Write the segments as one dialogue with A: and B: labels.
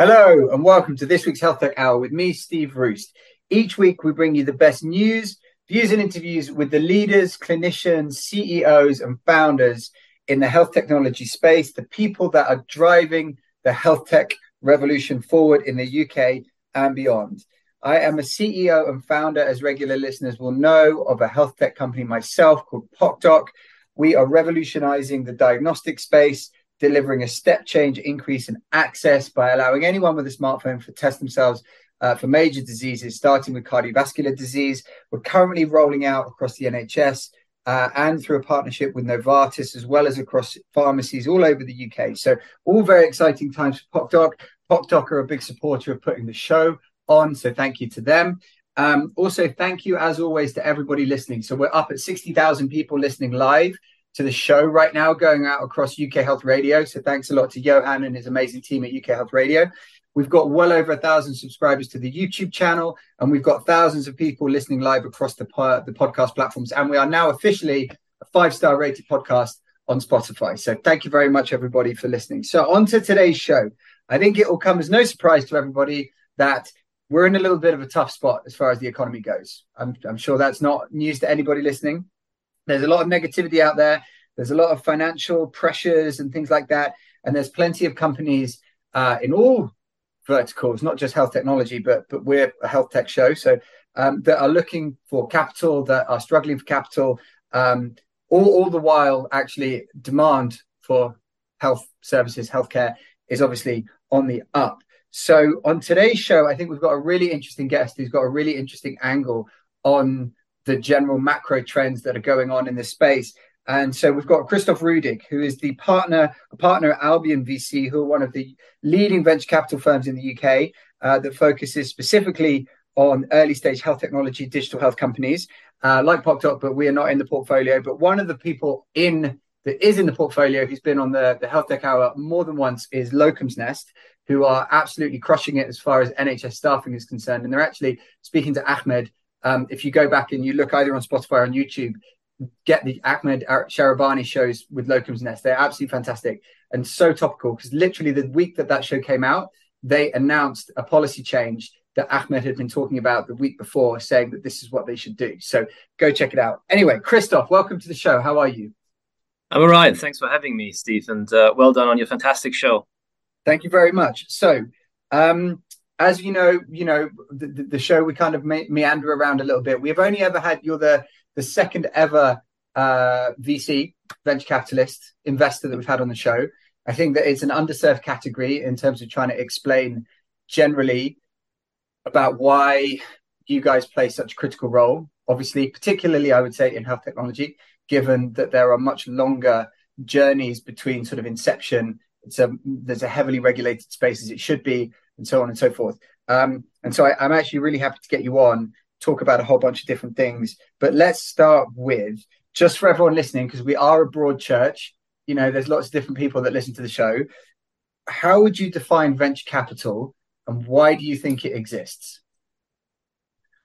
A: Hello, and welcome to this week's Health Tech Hour with me, Steve Roest. Each week, we bring you the best news, views, and interviews with the leaders, clinicians, CEOs, and founders in the health technology space, the people that are driving the health tech revolution forward in the UK and beyond. I am a CEO and founder, as regular listeners will know, of a health tech company myself called PocDoc. We are revolutionizing the diagnostic space delivering a step change increase in access by allowing anyone with a smartphone to test themselves uh, for major diseases, starting with cardiovascular disease. We're currently rolling out across the NHS uh, and through a partnership with Novartis, as well as across pharmacies all over the UK. So, all very exciting times for PocDoc. PocDoc are a big supporter of putting the show on, so thank you to them. Um, also, thank you as always to everybody listening. So, we're up at 60,000 people listening live to the show right now going out across UK Health Radio. So thanks a lot to Johan and his amazing team at UK Health Radio. We've got well over a thousand subscribers to the YouTube channel, and we've got thousands of people listening live across the, the podcast platforms. And we are now officially a five star rated podcast on Spotify. So thank you very much, everybody, for listening. So, on to today's show. I think it will come as no surprise to everybody that we're in a little bit of a tough spot as far as the economy goes. I'm, I'm sure that's not news to anybody listening. There's a lot of negativity out there. There's a lot of financial pressures and things like that. And there's plenty of companies uh, in all verticals, not just health technology, but but we're a health tech show, so um, that are looking for capital, that are struggling for capital. Um, all, all the while, actually, demand for health services, healthcare is obviously on the up. So on today's show, I think we've got a really interesting guest who's got a really interesting angle on the general macro trends that are going on in this space. And so we've got Christoph Ruedig, who is the partner, partner at Albion VC, who are one of the leading venture capital firms in the UK uh, that focuses specifically on early stage health technology, digital health companies uh, like PocDoc, but we are not in the portfolio. But one of the people in that is in the portfolio who's been on the, the Health Tech Hour more than once is Locum's Nest, who are absolutely crushing it as far as NHS staffing is concerned. And they're actually speaking to Ahmed um, if you go back and you look either on Spotify or on YouTube, get the Ahmed Sharabani shows with Locum's Nest. They're absolutely fantastic and so topical because literally the week that that show came out, they announced a policy change that Ahmed had been talking about the week before, saying that this is what they should do. So go check it out. Anyway, Christoph, welcome to the show. How are you?
B: I'm all right. Thanks for having me, Steve, and uh, well done on your fantastic show.
A: Thank you very much. So, um, as you know, you know the, the show we kind of me- meander around a little bit. We've only ever had you're the the second ever uh, VC venture capitalist investor that we've had on the show. I think that it's an underserved category in terms of trying to explain generally about why you guys play such a critical role. Obviously, particularly I would say in health technology, given that there are much longer journeys between sort of inception. It's a there's a heavily regulated space as it should be and so on and so forth. Um, and so I, am actually really happy to get you on, talk about a whole bunch of different things. But let's start with just for everyone listening, because we are a broad church. You know, there's lots of different people that listen to the show. How would you define venture capital, and why do you think it exists?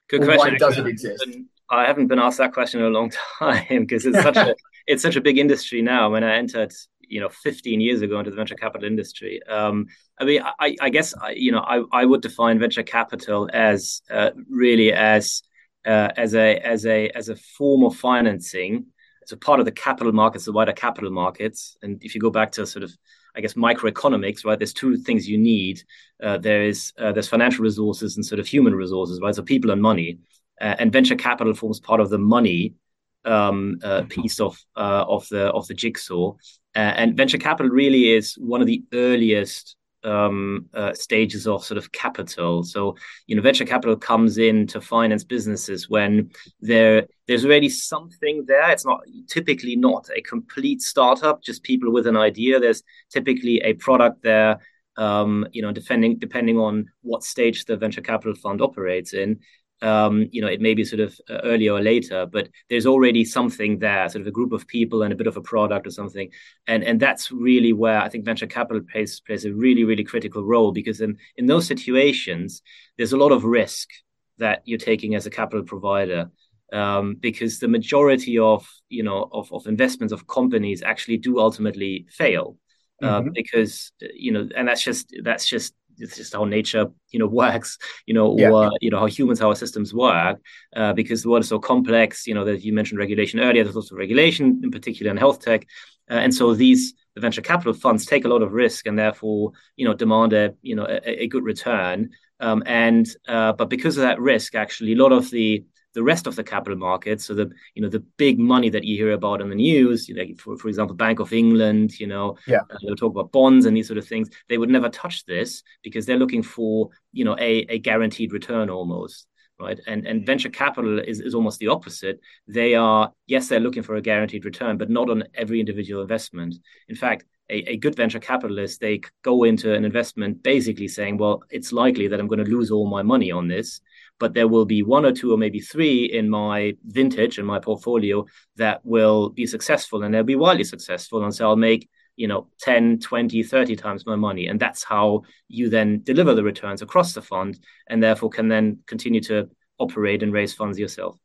B: Good or question.
A: Why does it exist?
B: I haven't been asked that question in a long time because it's such a it's such a big industry now. When I entered you know 15 years ago into the venture capital industry um, i mean i, I guess I, you know I, I would define venture capital as uh, really as uh, as a as a as a form of financing as a part of the capital markets the wider capital markets and if you go back to sort of I guess microeconomics, right? There's two things you need. Uh, there is uh, there's financial resources and sort of human resources, right? So people and money, uh, and venture capital forms part of the money um, uh, piece of uh, of the of the jigsaw. Uh, and venture capital really is one of the earliest um, uh, stages of sort of capital. So, you know, venture capital comes in to finance businesses when there there's already something there. It's not typically not a complete startup, just people with an idea. There's typically a product there. Um, you know, depending depending on what stage the venture capital fund operates in, um, you know, it may be sort of uh, earlier or later, but there's already something there, sort of a group of people and a bit of a product or something, and and that's really where I think venture capital plays plays a really really critical role because in in those situations there's a lot of risk that you're taking as a capital provider. Um, because the majority of you know of, of investments of companies actually do ultimately fail uh, mm-hmm. because you know and that's just that's just it's just how nature you know works you know yeah. or you know how humans how our systems work uh, because the world is so complex you know that you mentioned regulation earlier there's also regulation in particular in health tech uh, and so these the venture capital funds take a lot of risk and therefore you know demand a you know a, a good return um, and uh, but because of that risk actually a lot of the the rest of the capital markets. So the you know the big money that you hear about in the news, you know, for, for example, Bank of England, you know,
A: yeah. Uh,
B: they'll talk about bonds and these sort of things. They would never touch this because they're looking for you know a, a guaranteed return almost. Right. And and venture capital is, is almost the opposite. They are, yes, they're looking for a guaranteed return, but not on every individual investment. In fact, a, a, good venture capitalist, they go into an investment basically saying, well, it's likely that I'm going to lose all my money on this but there will be one or two or maybe three in my vintage in my portfolio that will be successful and they'll be wildly successful. And so I'll make, you know, 10, 20, 30 times my money. And that's how you then deliver the returns across the fund and therefore can then continue to operate and raise funds yourself.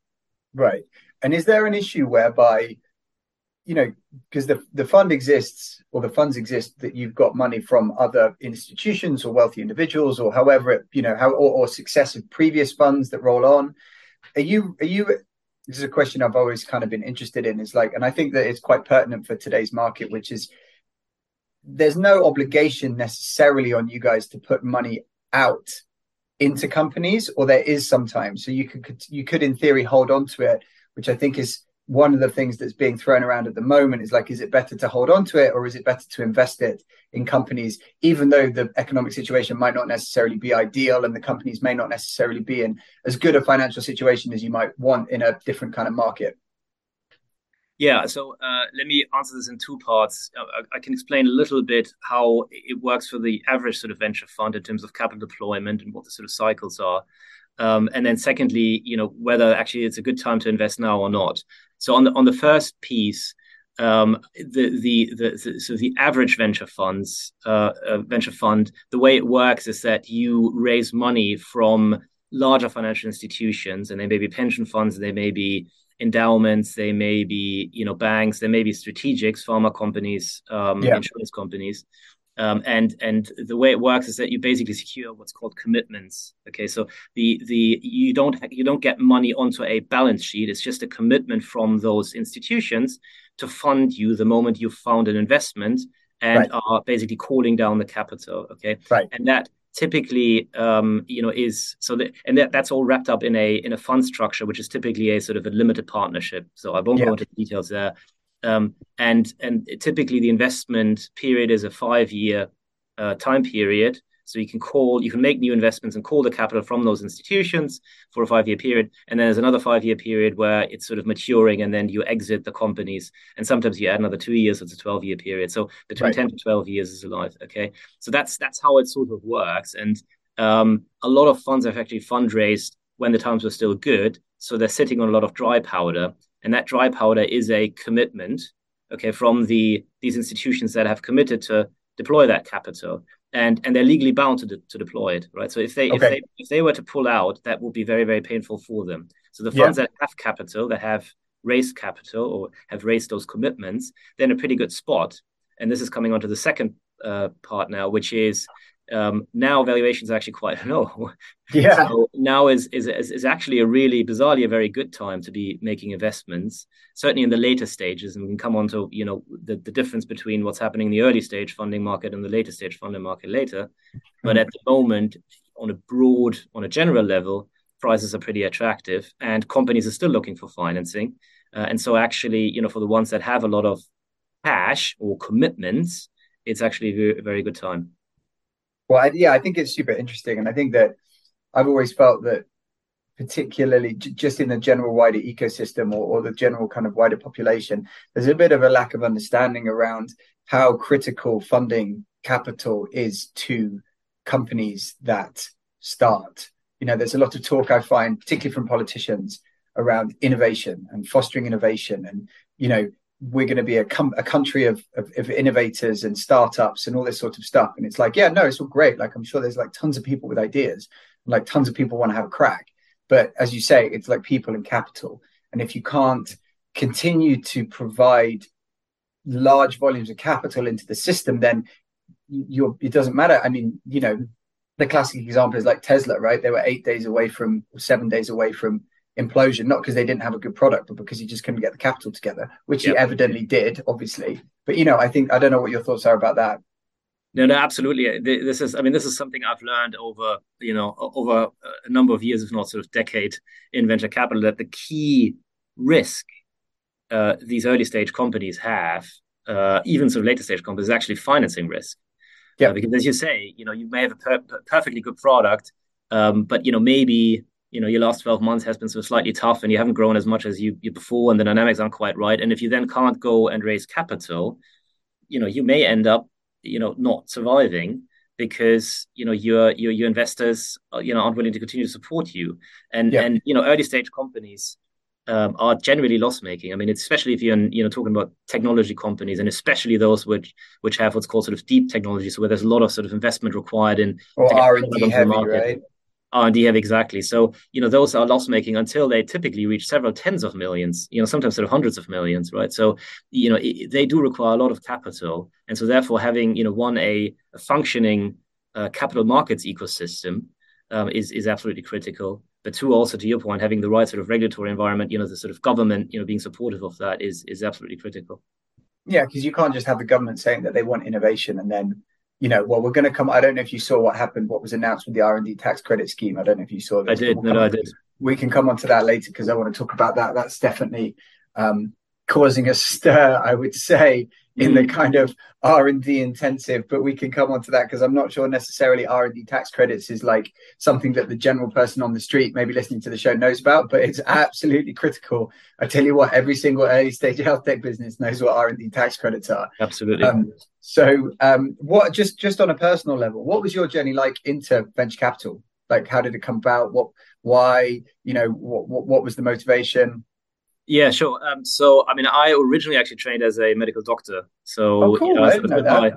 A: Right. And is there an issue whereby you know, because the the fund exists or the funds exist that you've got money from other institutions or wealthy individuals or however it, you know, how or, or successive previous funds that roll on. Are you are you this is a question I've always kind of been interested in, is like, and I think that it's quite pertinent for today's market, which is there's no obligation necessarily on you guys to put money out into companies, or there is sometimes. So you could you could in theory hold on to it, which I think is one of the things that's being thrown around at the moment is like, is it better to hold on to it or is it better to invest it in companies, even though the economic situation might not necessarily be ideal and the companies may not necessarily be in as good a financial situation as you might want in a different kind of market?
B: Yeah, so uh, let me answer this in two parts. Uh, I, I, can explain a little bit how it works for the average sort of venture fund in terms of capital deployment and what the sort of cycles are. Um, and then secondly, you know, whether actually it's a good time to invest now or not. So on the on the first piece, um, the, the, the the so the average venture funds uh, uh, venture fund the way it works is that you raise money from larger financial institutions and they may be pension funds they may be endowments they may be you know banks they may be strategics pharma companies um, yeah. insurance companies um, and and the way it works is that you basically secure what's called commitments. Okay, so the the you don't you don't get money onto a balance sheet. It's just a commitment from those institutions to fund you the moment you found an investment and right. are basically calling down the capital. Okay,
A: right,
B: and that typically um, you know is so that and that, that's all wrapped up in a in a fund structure which is typically a sort of a limited partnership so i won't yeah. go into the details there um, and and typically the investment period is a five year uh, time period. So you can call, you can make new investments and call the capital from those institutions for a five year period. And then there's another five year period where it's sort of maturing and then you exit the companies. And sometimes you add another two years, so it's a 12 year period. So between right. 10 to 12 years is alive. Okay. So that's that's how it sort of works. And um, a lot of funds have actually fundraised when the times were still good. So they're sitting on a lot of dry powder and that dry powder is a commitment, okay, from the these institutions that have committed to deploy that capital, and and they're legally bound to de- to deploy it, right? So if they okay. if they if they were to pull out, that would be very very painful for them. So the funds yeah. that have capital, that have raised capital or have raised those commitments, they're in a pretty good spot. And this is coming on to the second uh, part now, which is um, now valuations are actually quite low.
A: Yeah.
B: So now is, is is actually a really bizarrely a very good time to be making investments. Certainly in the later stages, and we can come on to you know the, the difference between what's happening in the early stage funding market and the later stage funding market later. But mm-hmm. at the moment, on a broad, on a general level, prices are pretty attractive, and companies are still looking for financing. Uh, and so actually, you know, for the ones that have a lot of cash or commitments, it's actually a very, a very good time.
A: Well, I, yeah, I think it's super interesting, and I think that I've always felt that, particularly j- just in the general wider ecosystem or, or the general kind of wider population, there's a bit of a lack of understanding around how critical funding capital is to companies that start. You know, there's a lot of talk I find, particularly from politicians, around innovation and fostering innovation and you know we're going to be a, com- a country of, of, of, innovators and startups and all this sort of stuff. And it's like, yeah, no, it's all great. Like, I'm sure there's like tons of people with ideas, like tons of people want to have a crack. But as you say, it's like people and capital. And if you can't continue to provide large volumes of capital into the system, then you're, it doesn't matter. I mean, you know, the classic example is like Tesla, right? They were eight days away from, seven days away from implosion, not because they didn't have a good product, but because he just couldn't get the capital together, which yep. he evidently did, obviously. But you know, I think I don't know what your thoughts are about that.
B: No, no, absolutely. This is, I mean, this is something I've learned over, you know, over a number of years, if not sort of decade in venture capital, that the key risk uh, these early stage companies have, uh, even sort of later stage companies, is actually financing risk. Yeah, uh, because as you say, you know, you may have a per- perfectly good product, um, but you know, maybe you know your last 12 months has been sort of slightly tough and you haven't grown as much as you, you before and the dynamics aren't quite right and if you then can't go and raise capital you know you may end up you know not surviving because you know your your your investors uh, you know aren't willing to continue to support you and yeah. and you know early stage companies um, are generally loss making. I mean, especially if you're you know talking about technology companies, and especially those which which have what's called sort of deep technology, so where there's a lot of sort of investment required in
A: or R and D heavy, right?
B: R&D have exactly. So, you know, those are loss making until they typically reach several tens of millions, you know, sometimes sort of hundreds of millions, right? So, you know, it, they do require a lot of capital. And so therefore having, you know, one, a, a functioning uh, capital markets ecosystem um, is, is absolutely critical. But two, also to your point, having the right sort of regulatory environment, you know, the sort of government, you know, being supportive of that is, is absolutely critical.
A: Yeah, because you can't just have the government saying that they want innovation and then you know, well, we're going to come. I don't know if you saw what happened, what was announced with the R and D tax credit scheme. I don't know if you saw
B: this. I did. We'll no, I did.
A: We can come on to that later because I want to talk about that. That's definitely um, causing a stir, I would say, in the kind of R and D intensive. But we can come on to that because I'm not sure necessarily R and D tax credits is like something that the general person on the street, maybe listening to the show, knows about. But it's absolutely critical. I tell you what, every single early stage health tech business knows what R and D tax credits are.
B: Absolutely. Um,
A: so, um, what just just on a personal level, what was your journey like into venture capital? Like, how did it come about? What, why? You know, what what, what was the motivation?
B: Yeah, sure. Um, so, I mean, I originally actually trained as a medical doctor. So,
A: oh, cool. you know, I, that. My,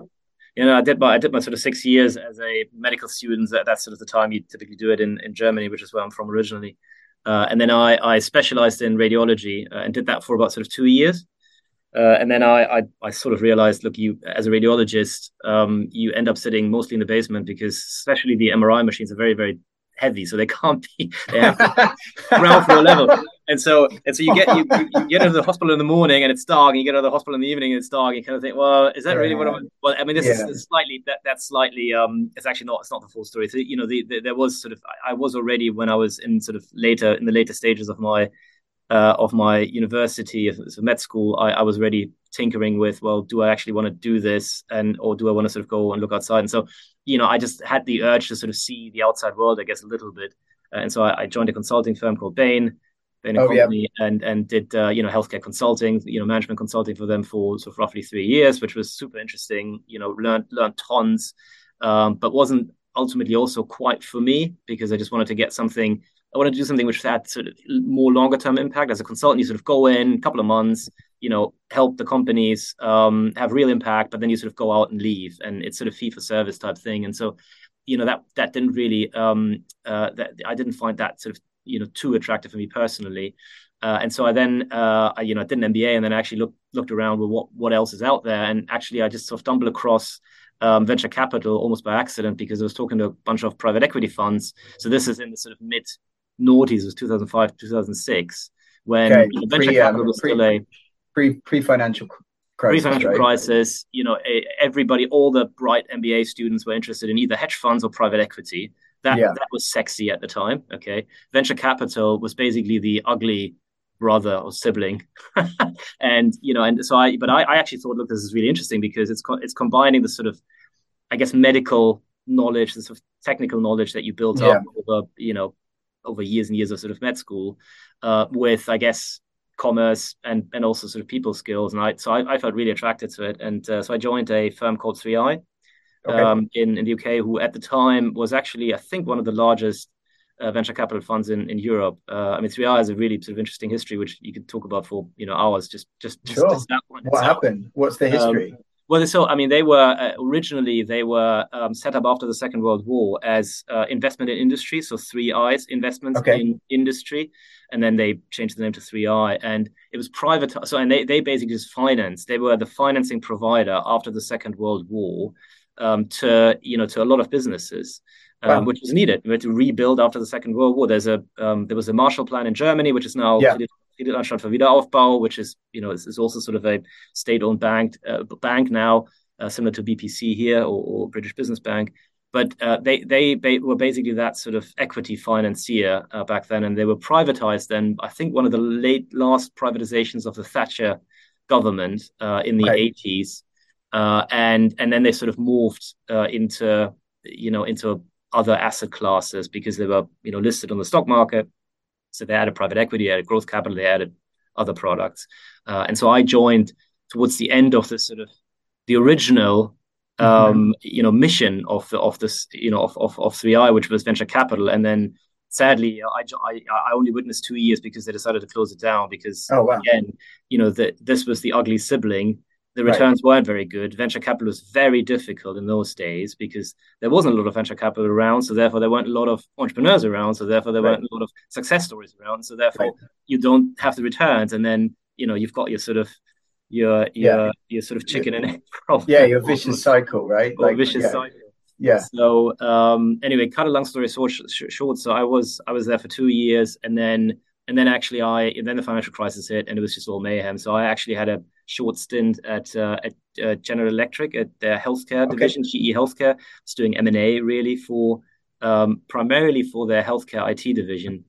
B: you know, I did my I did my sort of six years as a medical student. That, that's sort of the time you typically do it in, in Germany, which is where I'm from originally. Uh, and then I, I specialized in radiology uh, and did that for about sort of two years. Uh, and then I, I, I sort of realized, look, you as a radiologist, um, you end up sitting mostly in the basement because especially the MRI machines are very very heavy, so they can't be they have to ground floor level. And so and so you get you, you get into the hospital in the morning and it's dark, and you get out of the hospital in the evening and it's dark. And you kind of think, well, is that really what I'm? Well, I mean, this yeah. is slightly that that's slightly um, it's actually not it's not the full story. So you know, the, the, there was sort of I was already when I was in sort of later in the later stages of my uh, of my university, of med school, I, I was already tinkering with, well, do I actually want to do this, and or do I want to sort of go and look outside? And so, you know, I just had the urge to sort of see the outside world, I guess, a little bit. And so I, I, joined a consulting firm called Bain, Bain oh, Company, yeah. and and did uh, you know healthcare consulting, you know, management consulting for them for sort of roughly three years, which was super interesting. You know, learned learned tons, um, but wasn't ultimately also quite for me because I just wanted to get something I want to do something which had sort of more longer term impact. As a consultant, you sort of go in a couple of months, you know, help the companies um, have real impact, but then you sort of go out and leave, and it's sort of fee for service type thing. And so, you know, that that didn't really, um, uh, that I didn't find that sort of you know too attractive for me personally. Uh, and so I then, uh, I, you know, I did an MBA and then I actually looked looked around with what what else is out there, and actually I just sort of stumbled across um, venture capital almost by accident because I was talking to a bunch of private equity funds. So this is in the sort of mid noughties was 2005 2006 when okay. venture pre, capital um, was pre, still a
A: pre pre financial crisis.
B: Pre financial right? crisis, you know, everybody, all the bright MBA students were interested in either hedge funds or private equity. That yeah. that was sexy at the time. Okay, venture capital was basically the ugly brother or sibling, and you know, and so I, but I, I actually thought, look, this is really interesting because it's co- it's combining the sort of, I guess, medical knowledge, the sort of technical knowledge that you built yeah. up over, you know, over years and years of sort of med school, uh, with I guess commerce and and also sort of people skills. And I so I, I felt really attracted to it, and uh, so I joined a firm called 3i okay. um, in in the UK, who at the time was actually I think one of the largest uh, venture capital funds in in Europe. Uh, I mean, 3i has a really sort of interesting history, which you could talk about for you know hours. Just just,
A: sure. just one. What happened? What's the history? Um,
B: well, so I mean, they were uh, originally they were um, set up after the Second World War as uh, investment in industry, so Three Eyes investments okay. in industry, and then they changed the name to 3i, and it was private. So and they they basically just financed. They were the financing provider after the Second World War um, to you know to a lot of businesses. Um, which was needed. We had to rebuild after the Second World War. There's a um, there was a Marshall Plan in Germany, which is now yeah. Kreditanstalt für Wiederaufbau, which is you know is, is also sort of a state-owned bank uh, bank now, uh, similar to BPC here or, or, British Business Bank. But uh, they, they, they were basically that sort of equity financier uh, back then, and they were privatized. Then I think one of the late last privatizations of the Thatcher government uh, in the right. 80s, uh, and and then they sort of morphed into you know into other asset classes because they were you know listed on the stock market so they added private equity, they added growth capital, they added other products. Uh, and so I joined towards the end of the sort of the original um, mm-hmm. you know mission of of this you know of, of of 3i which was venture capital and then sadly I, I i only witnessed two years because they decided to close it down because oh, wow. again you know that this was the ugly sibling the returns right. weren't very good. Venture capital was very difficult in those days because there wasn't a lot of venture capital around. So therefore, there weren't a lot of entrepreneurs around. So therefore, there right. weren't a lot of success stories around. So therefore, right. you don't have the returns, and then you know you've got your sort of your your yeah. your sort of chicken and egg
A: problem. Yeah, your vicious cycle, right?
B: Like vicious
A: yeah.
B: cycle.
A: Yeah.
B: So um, anyway, cut a long story short, short. So I was I was there for two years, and then and then actually I and then the financial crisis hit, and it was just all mayhem. So I actually had a short stint at uh, at uh, General Electric at their healthcare okay. division, GE Healthcare. It's doing M and A really for um, primarily for their healthcare IT division.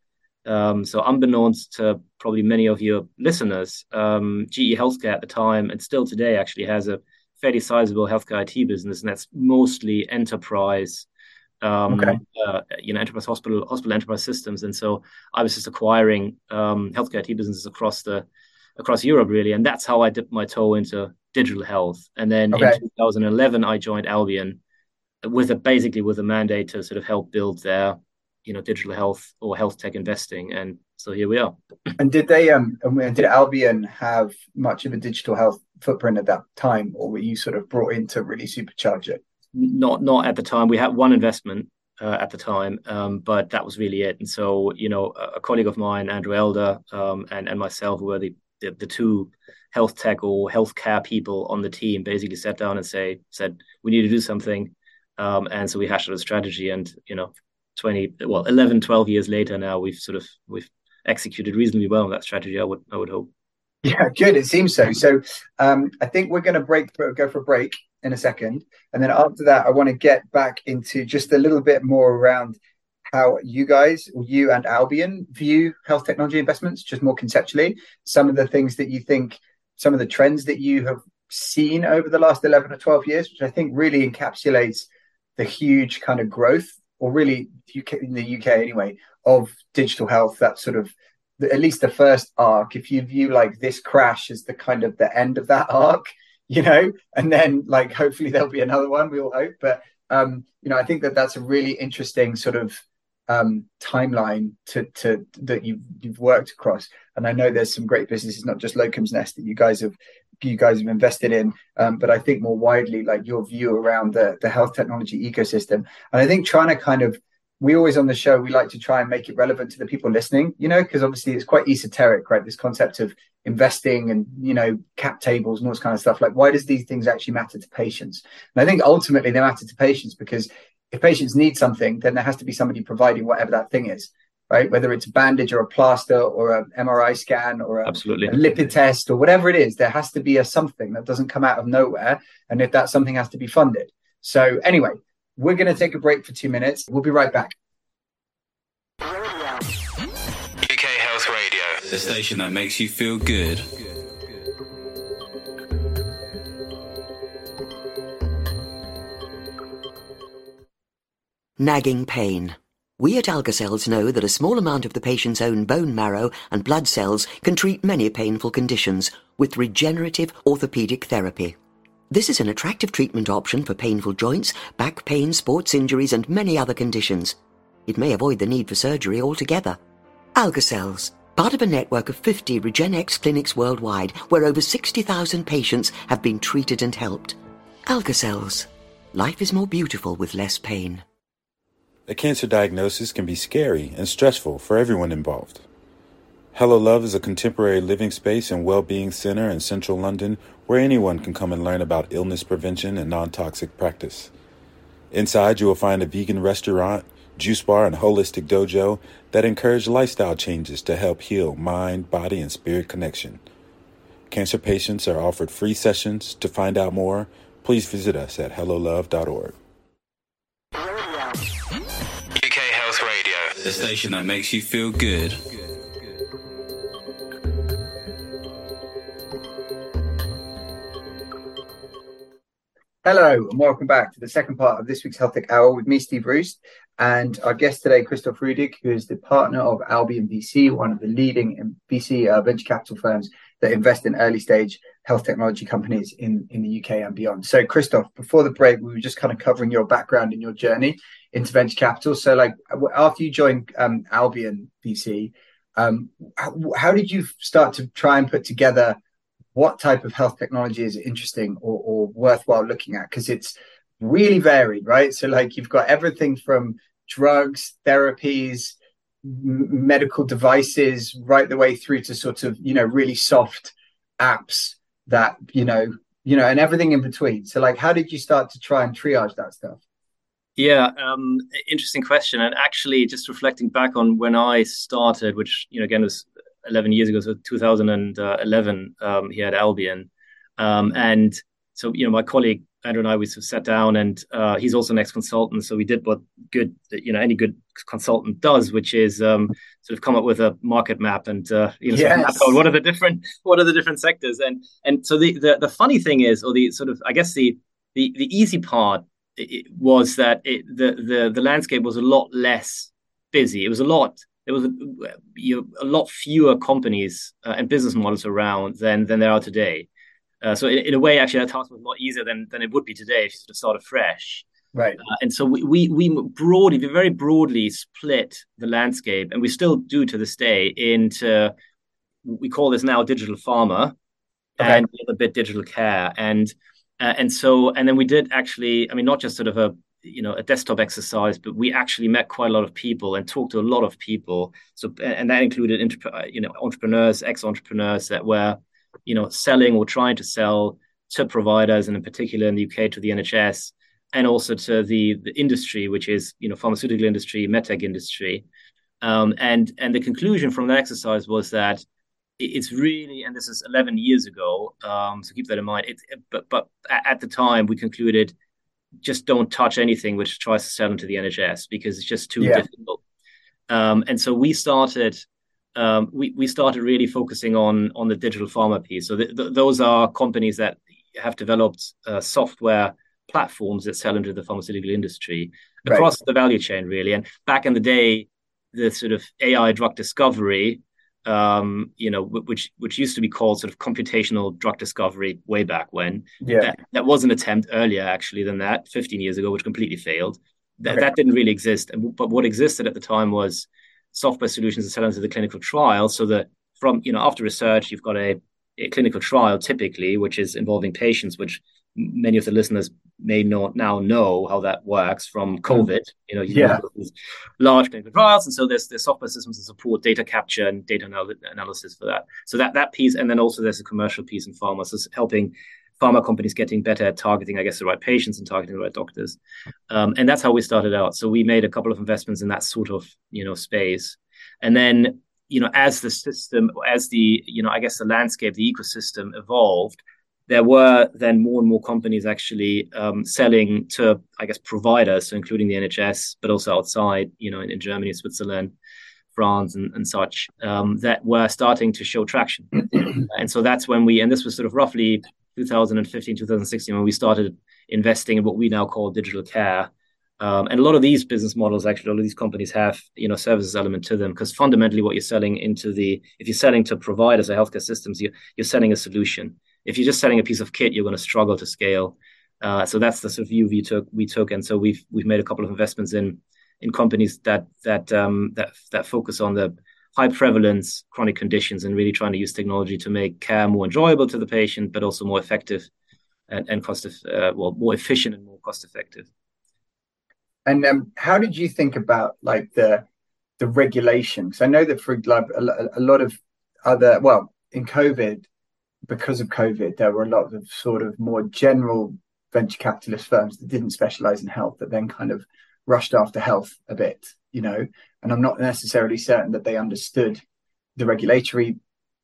B: Um, so unbeknownst to probably many of your listeners, um, GE Healthcare at the time and still today actually has a fairly sizable healthcare IT business, and that's mostly enterprise. Um, okay. uh, you know, enterprise hospital, hospital enterprise systems, and so I was just acquiring um, healthcare IT businesses across the across Europe, really. And that's how I dipped my toe into digital health. And then okay. in 2011, I joined Albion with a basically with a mandate to sort of help build their, you know, digital health or health tech investing. And so here we are.
A: And did they um and did Albion have much of a digital health footprint at that time, or were you sort of brought in to really supercharge it?
B: Not not at the time. We had one investment uh, at the time, um, but that was really it. And so, you know, a, a colleague of mine, Andrew Elder, um, and and myself were the the, the two health tech or healthcare people on the team basically sat down and say said we need to do something. Um, and so we hashed out a strategy and you know 20 well 11 12 years later now we've sort of we've executed reasonably well on that strategy i would i would hope.
A: Yeah good. It seems so. So um, i think we're going to break go for a break in a second. And then after that i want to get back into just a little bit more around how you guys, you and Albion, view health technology investments, just more conceptually. Some of the things that you think, some of the trends that you have seen over the last 11 or 12 years, which I think really encapsulates the huge kind of growth, or really UK, in the UK anyway, of digital health. That sort of, at least the first arc, if you view like this crash as the kind of the end of that arc, you know, and then like hopefully there'll be another one, we all hope. But, um, you know, I think that that's a really interesting sort of um, timeline to, to that you've you've worked across. And I know there's some great businesses, not just Locum's Nest, that you guys have you guys have invested in, um, but I think more widely, like your view around the the health technology ecosystem. And I think trying to kind of we always on the show we like to try and make it relevant to the people listening, you know, because obviously it's quite esoteric, right? This concept of investing and you know cap tables and all this kind of stuff. Like, why does these things actually matter to patients? And I think ultimately they matter to patients because if patients need something, then there has to be somebody providing whatever that thing is, right? Whether it's a bandage or a plaster or an MRI scan or a,
B: Absolutely.
A: a lipid test or whatever it is, there has to be a something that doesn't come out of nowhere. And if that something has to be funded. So anyway, we're going to take a break for two minutes. We'll be right back.
C: UK Health Radio, the station that makes you feel good.
D: Nagging pain. We at Algacells know that a small amount of the patient's own bone marrow and blood cells can treat many painful conditions with regenerative orthopedic therapy. This is an attractive treatment option for painful joints, back pain, sports injuries, and many other conditions. It may avoid the need for surgery altogether. Algacells, part of a network of 50 Regenexx clinics worldwide where over 60,000 patients have been treated and helped. Algacells. Life is more beautiful with less pain.
E: A cancer diagnosis can be scary and stressful for everyone involved. Hello Love is a contemporary living space and well-being center in central London where anyone can come and learn about illness prevention and non-toxic practice. Inside you will find a vegan restaurant, juice bar, and holistic dojo that encourage lifestyle changes to help heal mind, body, and spirit connection. Cancer patients are offered free sessions. To find out more, please visit us at hellolove.org.
C: the station that makes you feel good.
A: Hello and welcome back to the second part of this week's Health Tech Hour with me, Steve Roest, and our guest today, Christoph Ruedig, who is the partner of Albion VC, one of the leading VC uh, venture capital firms that invest in early stage health technology companies in, in the UK and beyond. So, Christoph, before the break, we were just kind of covering your background and your journey into venture capital. So, like after you joined um, Albion VC, um, how, how did you start to try and put together what type of health technology is interesting or, or worthwhile looking at? Because it's really varied right? So like you've got everything from drugs therapies m- medical devices right the way through to sort of you know really soft apps that you know you know and everything in between. So like how did you start to try and triage that stuff
B: yeah, um, interesting question. And actually, just reflecting back on when I started, which you know again was 11 years ago, so 2011 um, here at Albion. Um, and so, you know, my colleague Andrew and I, we sort of sat down and uh, he's also an ex-consultant. So we did what good, you know, any good consultant does, which is um, sort of come up with a market map and, uh, you know, yes. sort of what are the different, what are the different sectors? And, and so the, the, the funny thing is, or the sort of, I guess the, the, the easy part was that it, the, the, the landscape was a lot less busy. It was a lot there was a, you know, a lot fewer companies uh, and business models around than than there are today. Uh, so in, in, a way, actually, that task was a lot easier than than it would be today if you sort of started fresh.
A: Right.
B: Uh, and so we, we we broadly, we very broadly split the landscape, and we still do to this day into we call this now digital pharma, okay. and a bit digital care, and uh, and so and then we did actually, I mean, not just sort of a you know a desktop exercise but we actually met quite a lot of people and talked to a lot of people. So and that included you know entrepreneurs ex-entrepreneurs that were you know selling or trying to sell to providers and in particular in the UK to the NHS and also to the the industry which is you know pharmaceutical industry medtech industry. Um, and and the conclusion from that exercise was that it's really and this is 11 years ago um, so keep that in mind it, but but at the time we concluded just don't touch anything which tries to sell into the NHS because it's just too yeah. difficult. Um, and so we started um, we we started really focusing on on the digital pharma piece. So th- th- those are companies that have developed uh, software platforms that sell into the pharmaceutical industry across right. the value chain, really. And back in the day, the sort of AI drug discovery um, you know, which which used to be called sort of computational drug discovery way back when.
A: Yeah,
B: that, that was an attempt earlier actually than that, 15 years ago, which completely failed. That okay. that didn't really exist. But what existed at the time was software solutions that sell into the clinical trial. So that from you know after research, you've got a, a clinical trial typically, which is involving patients, which many of the listeners may not now know how that works from hmm. COVID. You know, you
A: yeah.
B: large clinical trials, and so there's there's software systems to support data capture and data anal- analysis for that. So that that piece, and then also there's a commercial piece in pharma, so helping pharma companies getting better at targeting, I guess, the right patients and targeting the right doctors. Um, and that's how we started out. So we made a couple of investments in that sort of you know space, and then you know as the system, as the you know I guess the landscape, the ecosystem evolved there were then more and more companies actually um, selling to, I guess, providers, so including the NHS, but also outside, you know, in, in Germany, Switzerland, France, and, and such, um, that were starting to show traction. and so that's when we, and this was sort of roughly 2015, 2016, when we started investing in what we now call digital care. Um, and a lot of these business models, actually, a lot of these companies have you know services element to them because fundamentally, what you're selling into the if you're selling to providers or healthcare systems, you, you're selling a solution. If you're just selling a piece of kit, you're going to struggle to scale. Uh, so that's the sort of view we took. We took, and so we've we've made a couple of investments in in companies that that um, that that focus on the high prevalence chronic conditions and really trying to use technology to make care more enjoyable to the patient, but also more effective and, and cost of, uh, well more efficient and more cost effective.
A: And um, how did you think about like the the regulations? I know that for like a, a lot of other well in COVID, because of COVID, there were a lot of sort of more general venture capitalist firms that didn't specialize in health that then kind of rushed after health a bit, you know. And I'm not necessarily certain that they understood the regulatory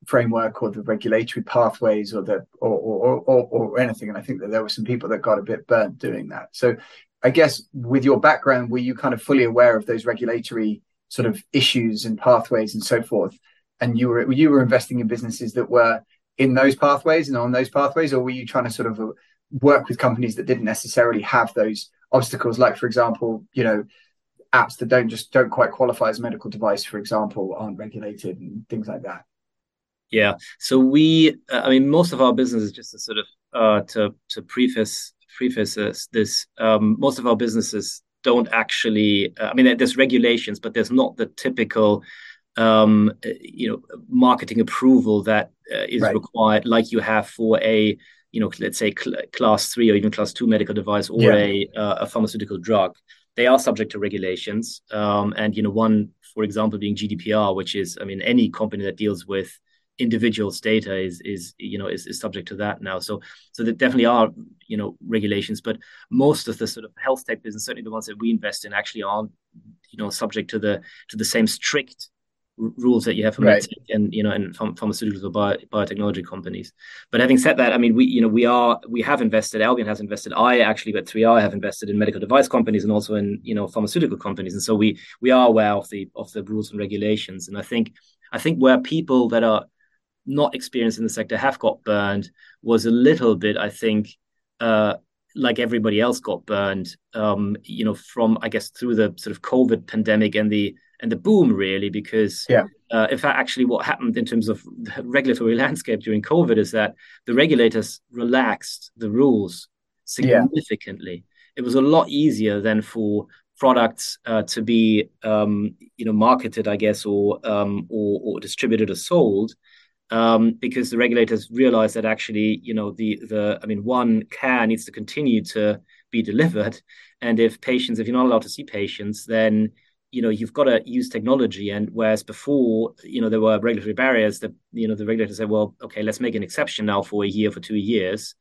A: framework or the regulatory pathways or the or or, or or anything. And I think that there were some people that got a bit burnt doing that. So I guess with your background, were you kind of fully aware of those regulatory sort of issues and pathways and so forth? And you were you were investing in businesses that were in those pathways and on those pathways, or were you trying to sort of uh, work with companies that didn't necessarily have those obstacles? Like, for example, you know, apps that don't just don't quite qualify as a medical device, for example, aren't regulated and things like that.
B: Yeah. So we, uh, I mean, most of our business is just to sort of uh, to to preface preface this, um, most of our businesses don't actually. Uh, I mean, there's regulations, but there's not the typical, um, you know, marketing approval that uh, is right. required, like you have for a, you know, let's say cl- class three or even class two medical device or yeah. a uh, a pharmaceutical drug. They are subject to regulations, um, and you know, one, for example, being GDPR, which is, I mean, any company that deals with individuals data is is you know is, is subject to that now so so there definitely are you know regulations but most of the sort of health tech business certainly the ones that we invest in actually aren't you know subject to the to the same strict rules that you have for right. and you know and pharmaceuticals or bio, biotechnology companies. But having said that i mean we you know we are we have invested albion has invested i actually but 3i have invested in medical device companies and also in you know pharmaceutical companies. And so we we are aware of the of the rules and regulations. And i think i think where people that are not experienced in the sector have got burned was a little bit, I think, uh, like everybody else got burned. Um, you know, from I guess through the sort of COVID pandemic and the and the boom really, because
A: yeah.
B: Uh, in fact, actually, what happened in terms of the regulatory landscape during COVID is that the regulators relaxed the rules significantly. Yeah. It was a lot easier than for products uh, to be, um, you know, marketed, I guess, or, um, or, or distributed or sold um, because the regulators realize that actually, you know, the the I mean, one care needs to continue to be delivered, and if patients, if you're not allowed to see patients, then you know you've got to use technology. And whereas before, you know, there were regulatory barriers, that you know the regulators said, well, okay, let's make an exception now for a year, for two years,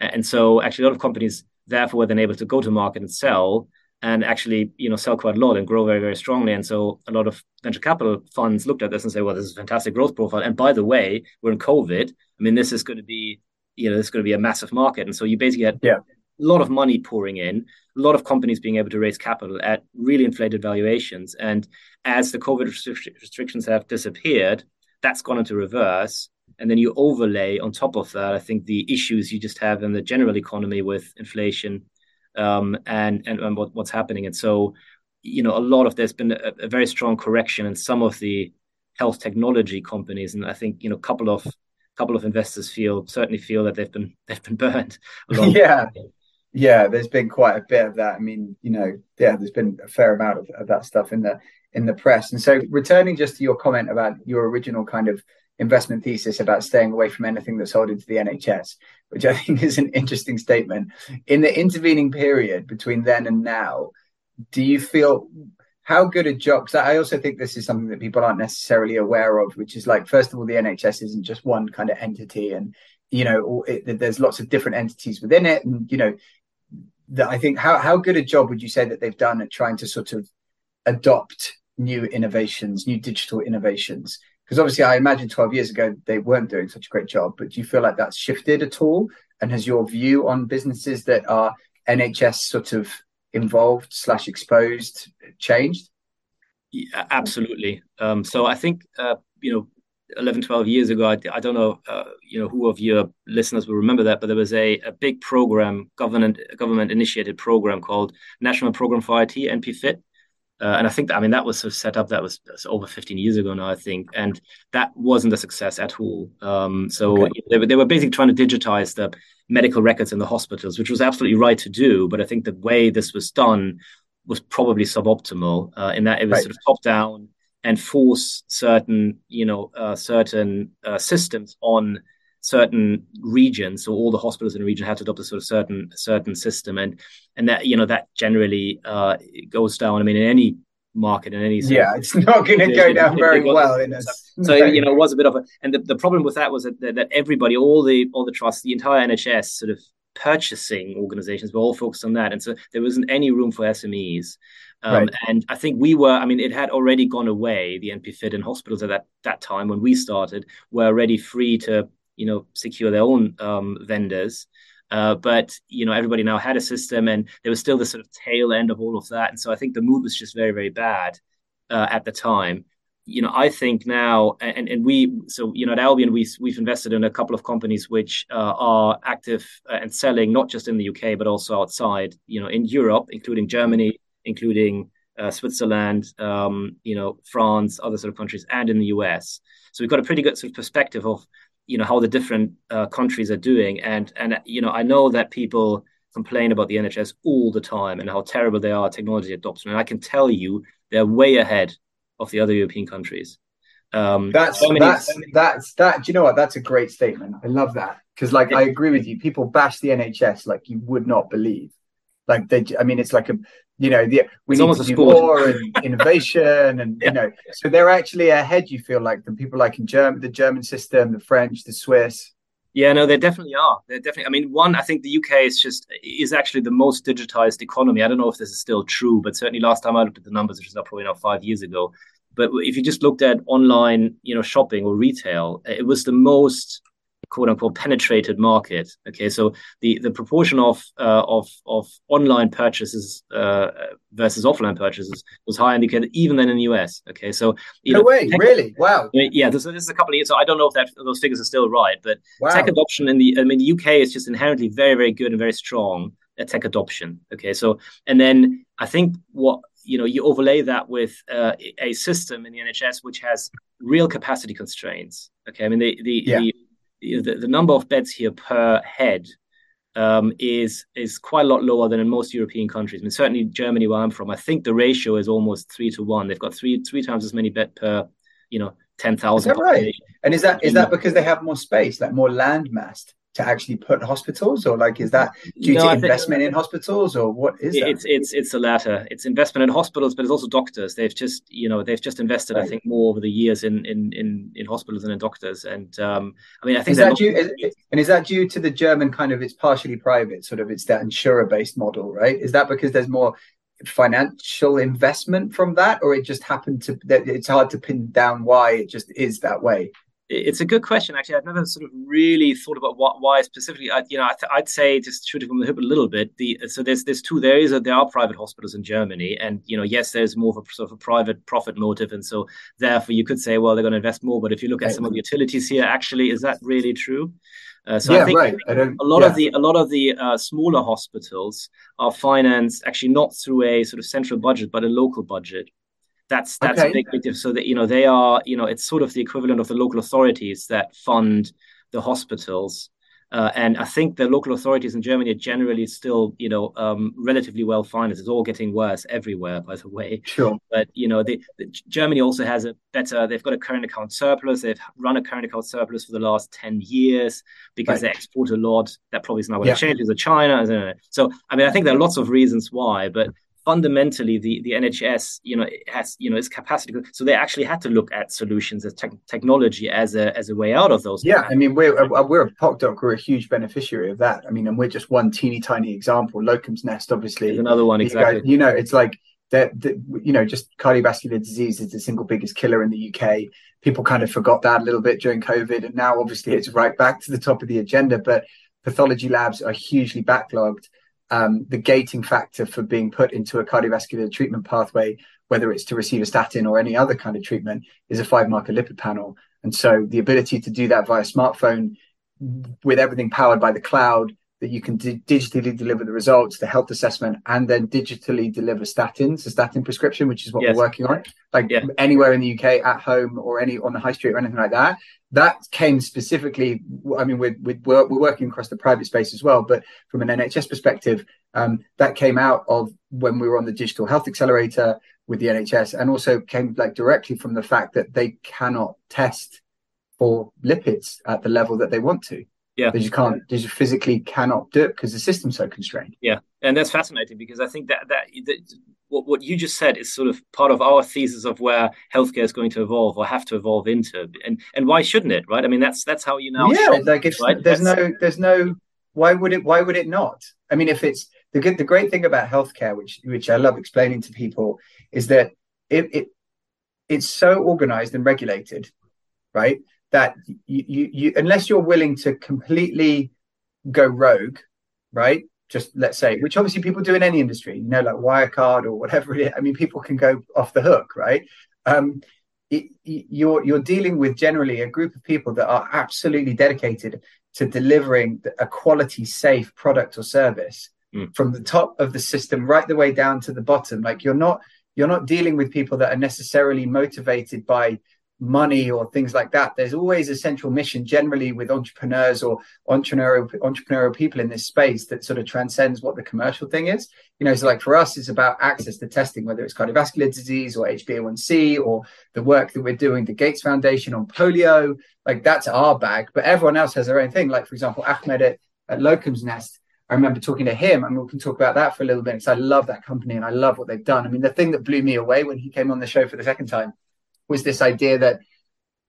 B: and so actually a lot of companies therefore were then able to go to market and sell and actually you know sell quite a lot and grow very very strongly. And so a lot of venture capital funds looked at this and say well this is a fantastic growth profile. And by the way we're in covid. I mean this is going to be you know this is going to be a massive market. And so you basically had
A: yeah.
B: a lot of money pouring in a lot of companies being able to raise capital at really inflated valuations. And as the covid restrictions have disappeared that's gone into reverse. And then you overlay on top of that i think the issues you just have in the general economy with inflation um, and, and, and what, what's happening. And so, you know, a lot of there's been a, a, very strong correction in some of the health technology companies, and I think you know, a couple of couple of investors feel certainly feel that they've been they've been burned.
A: yeah, yeah. There's been quite a bit of that. I mean, you know, yeah, there's been a fair amount of, of that stuff in the in the press. And so, returning just to your comment about your original kind of investment thesis about staying away from anything that's sold into the NHS, which I think is an interesting statement. In the intervening period between then and now, do you feel how good a job? Because I also think this is something that people aren't necessarily aware of, which is like, first of all, the NHS isn't just one kind of entity, and you know, it, there's lots of different entities within it, and you know, that I think how how good a job would you say that they've done at trying to sort of adopt new innovations, new digital innovations because obviously I imagine 12 years ago they weren't doing such a great job, but do you feel like that's shifted at all? And has your view on businesses that are NHS sort of involved slash exposed changed?
B: Yeah, absolutely. Um, so I think uh, you know 11, 12 years ago, I, I don't know, uh, you know, who of your listeners will remember that, but there was a, a big program, government government initiated program called National Program for IT, NPFIT. Uh, and I think that, I mean, that was sort of set up, that was, over 15 years ago now, I think. And that wasn't a success at all. Um, so okay. they, they were basically trying to digitize the medical records in the hospitals, which was absolutely right to do. But I think the way this was done was probably suboptimal uh, in that it was right. sort of top down and force certain, you know, uh, certain uh, systems on certain regions. So all the hospitals in the region had to adopt a sort of certain certain system, and and that you know that generally uh, goes down. I mean, in any market in any
A: yeah it's not going to go down very well in a,
B: so you know it was a bit of a and the, the problem with that was that, that everybody all the all the trusts the entire nhs sort of purchasing organizations were all focused on that and so there wasn't any room for smes um, right. And I think we were, I mean, it had already gone away, the NPFIT and hospitals at that, that time when we started were already free to, you know, secure their own um, vendors. Uh, but, you know, everybody now had a system and there was still the sort of tail end of all of that. And so I think the mood was just very, very bad uh, at the time. You know, I think now, and, and we, so, you know, at Albion, we, we've invested in a couple of companies which uh, are active uh, and selling, not just in the UK, but also outside, you know, in Europe, including Germany, including uh, Switzerland, um, you know, France, other sort of countries, and in the US. So we've got a pretty good sort of perspective of, you know, how the different uh, countries are doing. And and you know, I know that people complain about the NHS all the time and how terrible they are technology adoption. And I can tell you, they're way ahead of the other European countries.
A: Um, that's so that's that's that. Do you know what? That's a great statement. I love that because, like, yeah. I agree with you. People bash the NHS like you would not believe. Like they, I mean, it's like a you know, the, we it's need to do more and innovation, and yeah. you know, so they're actually ahead. You feel like than people like in German, the German system, the French, the Swiss.
B: Yeah, no, they definitely are. They're definitely. I mean, one, I think the UK is just is actually the most digitized economy. I don't know if this is still true, but certainly last time I looked at the numbers, which is now probably now five years ago. But if you just looked at online, you know, shopping or retail, it was the most quote unquote penetrated market. Okay, so the the proportion of uh, of of online purchases uh, versus offline purchases was higher indicated even than in the US. Okay, so
A: no know, way, tech, really, wow.
B: Yeah, this, this, is a couple of years. So I don't know if that those figures are still right, but wow. tech adoption in the I mean the UK is just inherently very very good and very strong at tech adoption. Okay, so and then I think what you know you overlay that with uh, a system in the NHS which has real capacity constraints. Okay, I mean the the, yeah. the the, the number of beds here per head um, is is quite a lot lower than in most European countries. I mean, certainly Germany, where I'm from, I think the ratio is almost three to one. They've got three three times as many bed per, you know, ten thousand.
A: Right. And is that is that because they have more space, like more land mass? To actually put hospitals, or like is that due no, to investment in hospitals, or what is
B: that? It's it's it's the latter. It's investment in hospitals, but it's also doctors. They've just you know they've just invested, right. I think, more over the years in in in, in hospitals and in doctors. And um, I mean, I think
A: is that due, is, and is that due to the German kind of it's partially private, sort of it's that insurer based model, right? Is that because there's more financial investment from that, or it just happened to that it's hard to pin down why it just is that way?
B: It's a good question. Actually, I've never sort of really thought about what, why specifically. I, you know, I would say just shooting from the hip a little bit. The so there's there's two. There is a, there are private hospitals in Germany, and you know, yes, there's more of a sort of a private profit motive, and so therefore you could say, well, they're going to invest more. But if you look at right. some of the utilities here, actually, is that really true? Uh, so yeah, I think right. I a lot yeah. of the a lot of the uh, smaller hospitals are financed actually not through a sort of central budget, but a local budget. That's that's okay. a big, big difference. So that you know they are you know it's sort of the equivalent of the local authorities that fund the hospitals. Uh, and I think the local authorities in Germany are generally still, you know, um, relatively well financed. It's all getting worse everywhere, by the way.
A: Sure.
B: But you know, the, the, Germany also has a better. They've got a current account surplus. They've run a current account surplus for the last ten years because right. they export a lot. That probably is not going to change. There's China. So I mean, I think there are lots of reasons why, but fundamentally the, the NHS, you know, has you know its capacity. So they actually had to look at solutions as te- technology as a as a way out of those.
A: Yeah, I mean we're uh, we're a PocDoc, we're a huge beneficiary of that. I mean, and we're just one teeny tiny example. Locum's Nest, obviously,
B: There's another one exactly.
A: You, guys, you know, it's like that. You know, just cardiovascular disease is the single biggest killer in the UK. People kind of forgot that a little bit during COVID, and now obviously it's right back to the top of the agenda. But pathology labs are hugely backlogged um, the gating factor for being put into a cardiovascular treatment pathway, whether it's to receive a statin or any other kind of treatment, is a five marker lipid panel. And so the ability to do that via smartphone with everything powered by the cloud that you can d- digitally deliver the results, the health assessment, and then digitally deliver statins, a statin prescription, which is what yes. we're working on, like yeah. anywhere in the UK, at home, or any on the high street or anything like that. That came specifically. I mean, we're we're, we're working across the private space as well, but from an NHS perspective, um, that came out of when we were on the digital health accelerator with the NHS, and also came like directly from the fact that they cannot test for lipids at the level that they want to.
B: Yeah,
A: they just can't. They just physically cannot do it because the system's so constrained.
B: Yeah, and that's fascinating because I think that that, that what, what you just said is sort of part of our thesis of where healthcare is going to evolve or have to evolve into, and and why shouldn't it, right? I mean, that's that's how you now.
A: Yeah, like if right? there's that's... no there's no why would it why would it not? I mean, if it's the good the great thing about healthcare, which which I love explaining to people, is that it, it it's so organized and regulated, right? That you, you, you unless you're willing to completely go rogue, right? Just let's say, which obviously people do in any industry, you know, like Wirecard or whatever it is. I mean, people can go off the hook, right? Um, it, you're you're dealing with generally a group of people that are absolutely dedicated to delivering a quality, safe product or service mm. from the top of the system right the way down to the bottom. Like you're not you're not dealing with people that are necessarily motivated by money or things like that there's always a central mission generally with entrepreneurs or entrepreneurial entrepreneurial people in this space that sort of transcends what the commercial thing is. You know so like for us it's about access to testing whether it's cardiovascular disease or hba1c or the work that we're doing the gates foundation on polio. Like that's our bag but everyone else has their own thing. Like for example ahmed at, at locum's nest. I remember talking to him, and we can talk about that for a little bit because I love that company and I love what they've done. I mean, the thing that blew me away when he came on the show for the second time was this idea that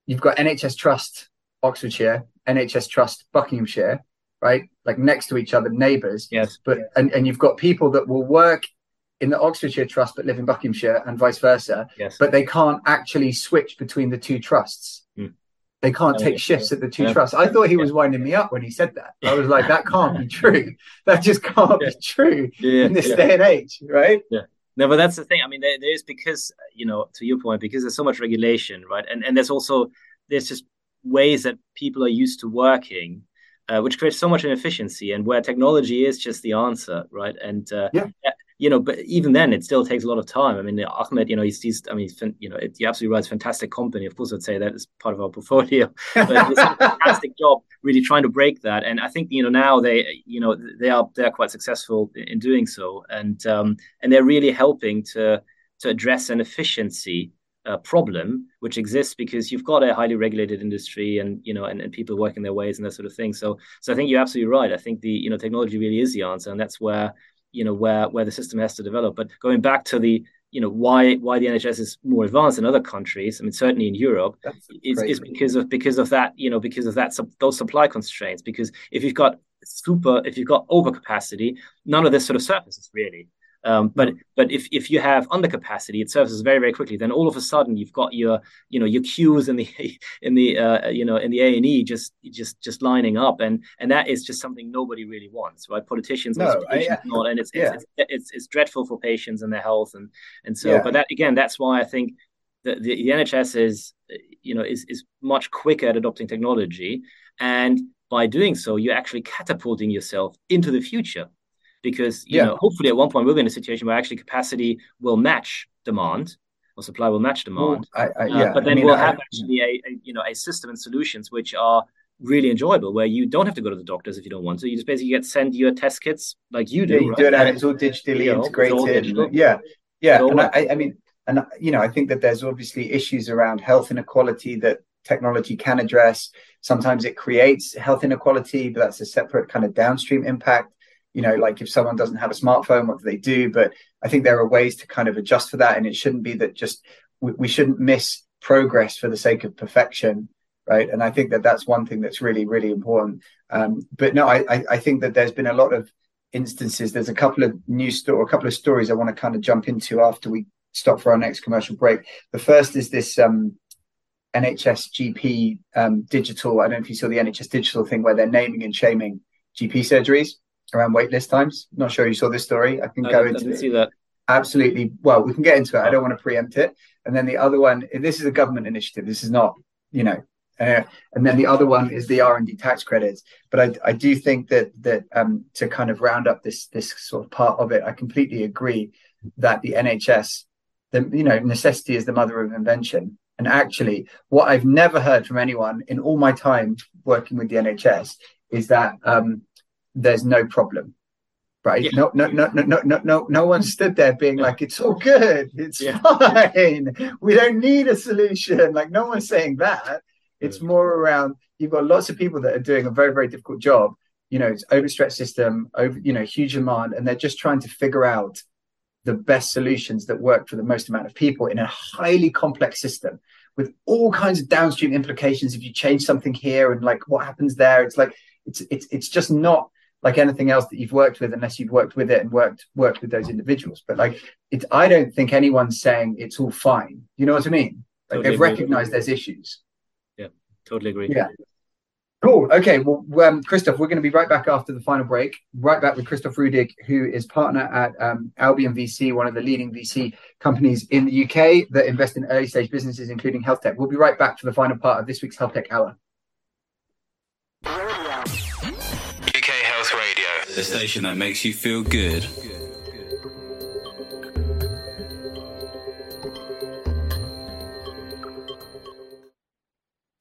A: you've got NHS Trust Oxfordshire, NHS Trust Buckinghamshire, right? Like next to each other, neighbours.
B: Yes.
A: But and, and you've got people that will work in the Oxfordshire Trust but live in Buckinghamshire and vice versa.
B: Yes.
A: But they can't actually switch between the two trusts. Mm. They can't take shifts at the two yeah. trusts. I thought he was winding me up when he said that. I was like, that can't be true. That just can't yeah. be true yeah. in this day and age, right?
B: Yeah. No, but that's the thing. I mean, there, there's because you know, to your point, because there's so much regulation, right? And and there's also there's just ways that people are used to working, uh, which creates so much inefficiency, and where technology is just the answer, right? And uh,
A: yeah
B: you know, but even then, it still takes a lot of time. I mean, Ahmed, you know, he's, he's I mean, he's, you know, it, he absolutely runs fantastic company. Of course, I'd say that is part of our portfolio, but it's a fantastic job really trying to break that. And I think, you know, now they, you know, they are they're quite successful in doing so, and um, and they're really helping to to address an efficiency uh, problem which exists because you've got a highly regulated industry and you know and, and people working their ways and that sort of thing so so i think you're absolutely right i think the you know technology really is the answer and that's where you know where where the system has to develop. But going back to the you know why why the NHS is more advanced than other countries. I mean, certainly in Europe, is, is because of because of that you know because of that those supply constraints. Because if you've got super if you've got overcapacity, none of this sort of surfaces really. Um, but but if, if you have undercapacity, it surfaces very very quickly. Then all of a sudden you've got your you know your queues in the in the uh, you know in the A and E just just just lining up, and and that is just something nobody really wants, right? Politicians, no, I, yeah. not, and it's, yeah. it's, it's, it's it's dreadful for patients and their health, and and so. Yeah. But that again, that's why I think the, the, the NHS is you know is is much quicker at adopting technology, and by doing so, you're actually catapulting yourself into the future because you yeah. know hopefully at one point we'll be in a situation where actually capacity will match demand or supply will match demand.
A: Well, I, I, uh, yeah.
B: uh, but then I mean, we'll have actually a, a, you know a system and solutions which are really enjoyable where you don't have to go to the doctors if you don't want to. You just basically get sent your test kits like you do.
A: Yeah, you
B: right?
A: do it and it's all digitally you know, integrated. All digital. Yeah, yeah. And I, I mean, and you know, I think that there's obviously issues around health inequality that technology can address. Sometimes it creates health inequality, but that's a separate kind of downstream impact you know like if someone doesn't have a smartphone what do they do? But i think there are ways to kind of adjust for that and it shouldn't be that just we, we shouldn't miss progress for the sake of perfection right? And i think that that's one thing that's really really important. Um, but no I, I, think that there's been a lot of instances. There's a couple of news story a couple of stories i want to kind of jump into after we stop for our next commercial break. The first is this um, nhs gp um, digital i don't know if you saw the nhs digital thing where they're naming and shaming gp surgeries around waitlist times. Not sure you saw this story. I can
B: I
A: go
B: into see that.
A: Absolutely. Well, we can get into it. I don't want to preempt it. And then the other one, this is a government initiative. This is not, you know, Uh, and then the other one is the R and D tax credits. But I, I do think that that um, to kind of round up this this sort of part of it, I completely agree that the NHS, the you know, necessity is the mother of invention. And actually, what I've never heard from anyone in all my time working with the NHS is that um, there's no problem right? Yeah. No, no, no, no, no, no, no one stood there being like, "It's all good, it's yeah. fine, we don't need a solution." Like, no one's saying that. It's more around you've got lots of people that are doing a very, very difficult job. You know, it's overstretched system, over, you know, huge demand, and they're just trying to figure out the best solutions that work for the most amount of people in a highly complex system with all kinds of downstream implications if you change something here and like what happens there it's like it's it's it's just not like anything else that you've worked with unless you've worked with it and worked worked with those individuals but like it's i don't think anyone's saying it's all fine you know what i mean like totally they've recognized there's issues yeah
B: totally agree.
A: Yeah. Cool. Okay. Well, um, Christoph, we're going to be right back after the final break. Right back with Christoph Ruedig, who is partner at um, Albion VC, one of the leading VC companies in the UK that invest in early stage businesses, including health tech. We'll be right back for the final part of this week's Health Tech Hour.
C: The station that makes you feel good.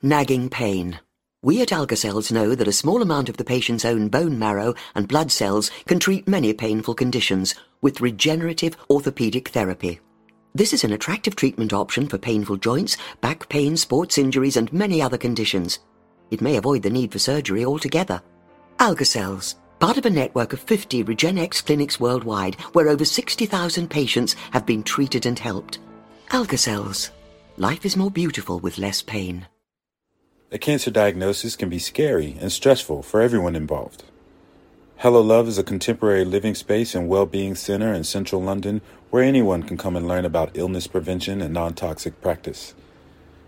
D: Nagging pain. We at Algacells know that a small amount of the patient's own bone marrow and blood cells can treat many painful conditions with regenerative orthopedic therapy. This is an attractive treatment option for painful joints, back pain, sports injuries, and many other conditions. It may avoid the need for surgery altogether. Algacells, part of a network of 50 Regenexx clinics worldwide where over 60,000 patients have been treated and helped. Algacells. Life is more beautiful with less pain.
E: A cancer diagnosis can be scary and stressful for everyone involved. Hello Love is a contemporary living space and well-being center in central London where anyone can come and learn about illness prevention and non-toxic practice.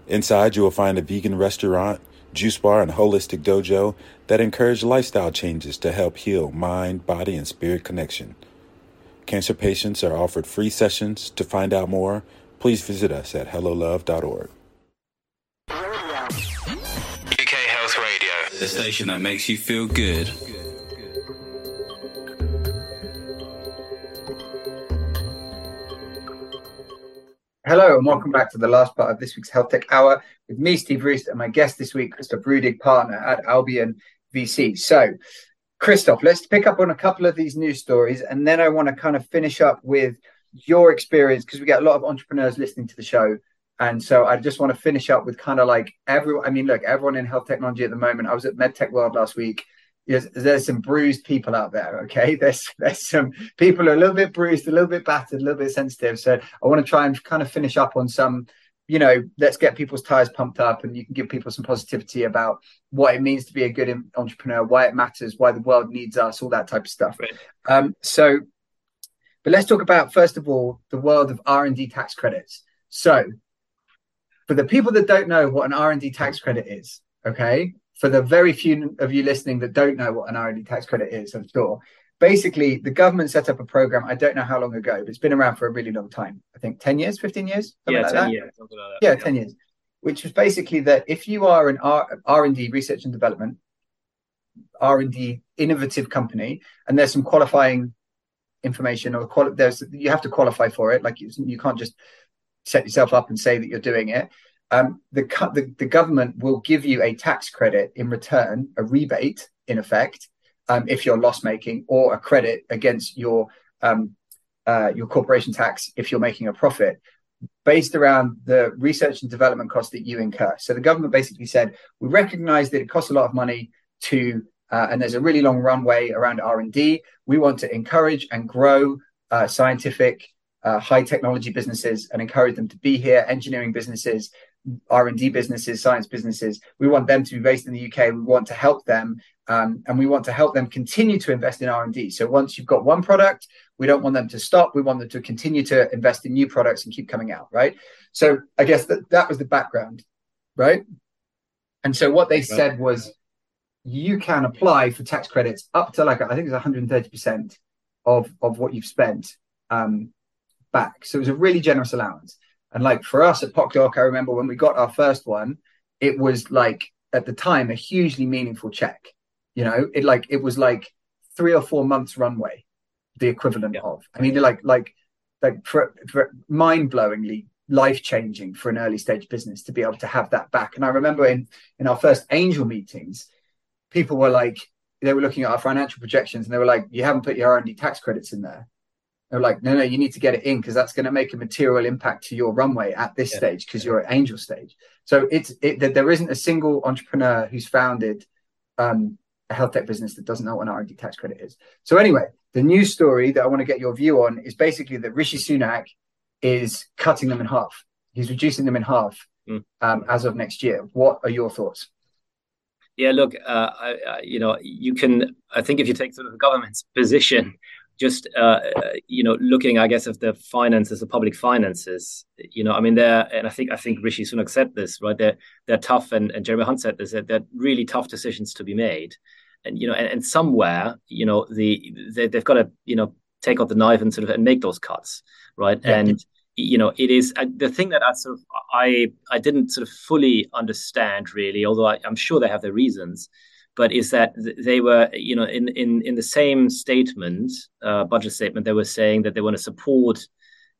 E: Inside, you will find a vegan restaurant, juice bar, and holistic dojo that encourage lifestyle changes to help heal mind, body, and spirit connection. Cancer patients are offered free sessions. To find out more, please visit us at hellolove.org.
C: UK Health Radio, the station that makes you feel good.
A: Hello and welcome back to the last part of this week's Health Tech Hour with me, Steve Roest, and my guest this week, Christoph Ruedig, partner at Albion VC. So, Christoph, let's pick up on a couple of these news stories, and then I want to kind of finish up with your experience because we get a lot of entrepreneurs listening to the show and so I just want to finish up with kind of like everyone. I mean, look, everyone in health technology at the moment. I was at MedTech World last week. There's, there's some bruised people out there. Okay, there's there's some people are a little bit bruised, a little bit battered, a little bit sensitive. So I want to try and kind of finish up on some. You know, let's get people's tires pumped up, and you can give people some positivity about what it means to be a good entrepreneur, why it matters, why the world needs us, all that type of stuff. Right. Um, so, but let's talk about first of all the world of R and D tax credits. So for the people that don't know what an R&D tax credit is, okay, for the very few of you listening that don't know what an R&D tax credit is, I'm sure. Basically, the government set up a program. I don't know how long ago, but it's been around for a really long time. I think ten years, fifteen years,
B: yeah,
A: like
B: 10 years, like
A: yeah, yeah, ten years. Which was basically that if you are an R and D research and development, R and D innovative company, and there's some qualifying information or quali- there's you have to qualify for it. Like you, you can't just set yourself up and say that you're doing it. Um, the, the, the government will give you a tax credit in return, a rebate in effect, um, if you're loss making, or a credit against your um, uh, your corporation tax if you're making a profit, based around the research and development cost that you incur. So the government basically said we recognise that it costs a lot of money to, uh, and there's a really long runway around R and D. We want to encourage and grow uh, scientific uh, high technology businesses and encourage them to be here engineering businesses r&d businesses science businesses. We want them to be based in the uk we want to help them um, and we want to help them continue to invest in r&d so once you've got one product we don't want them to stop. We want them to continue to invest in new products and keep coming out right? So i guess that, that was the background right? And so what they said was you can apply for tax credits up to like i think it's 130% of of what you've spent um, back. So it was a really generous allowance. And like for us at PocDoc, I remember when we got our first one, it was like at the time a hugely meaningful check. You know, it like it was like three or four months runway, the equivalent yeah. of. I mean, like like like for, for mind blowingly life changing for an early stage business to be able to have that back. And I remember in in our first angel meetings, people were like, they were looking at our financial projections and they were like, you haven't put your R&D tax credits in there. They were like, no, no, you need to get it in because that's going to make a material impact to your runway at this yeah. stage because you're at angel stage. So it's it, there isn't a single entrepreneur who's founded um, a health tech business that doesn't know what an R&D tax credit is. So anyway, the news story that I want to get your view on is basically that Rishi Sunak is cutting them in half. He's reducing them in half mm. um, as of next year. What are your thoughts?
B: Yeah, look, uh, I, I, you know, you can. I think if you take sort of the government's position, just uh, you know, looking, I guess, of the finances, the public finances, you know, I mean, they're, and I think I think Rishi Sunak said this, right? They're they're tough, and, and Jeremy Hunt said this. They're, they're really tough decisions to be made, and you know, and, and somewhere, you know, the they, they've got to, you know, take out the knife and sort of and make those cuts, right? Yeah. And you know it is uh, the thing that i sort of i i didn't sort of fully understand really although I, am sure they have their reasons but is that they were you know in in in the same statement uh, budget statement they were saying that they want to support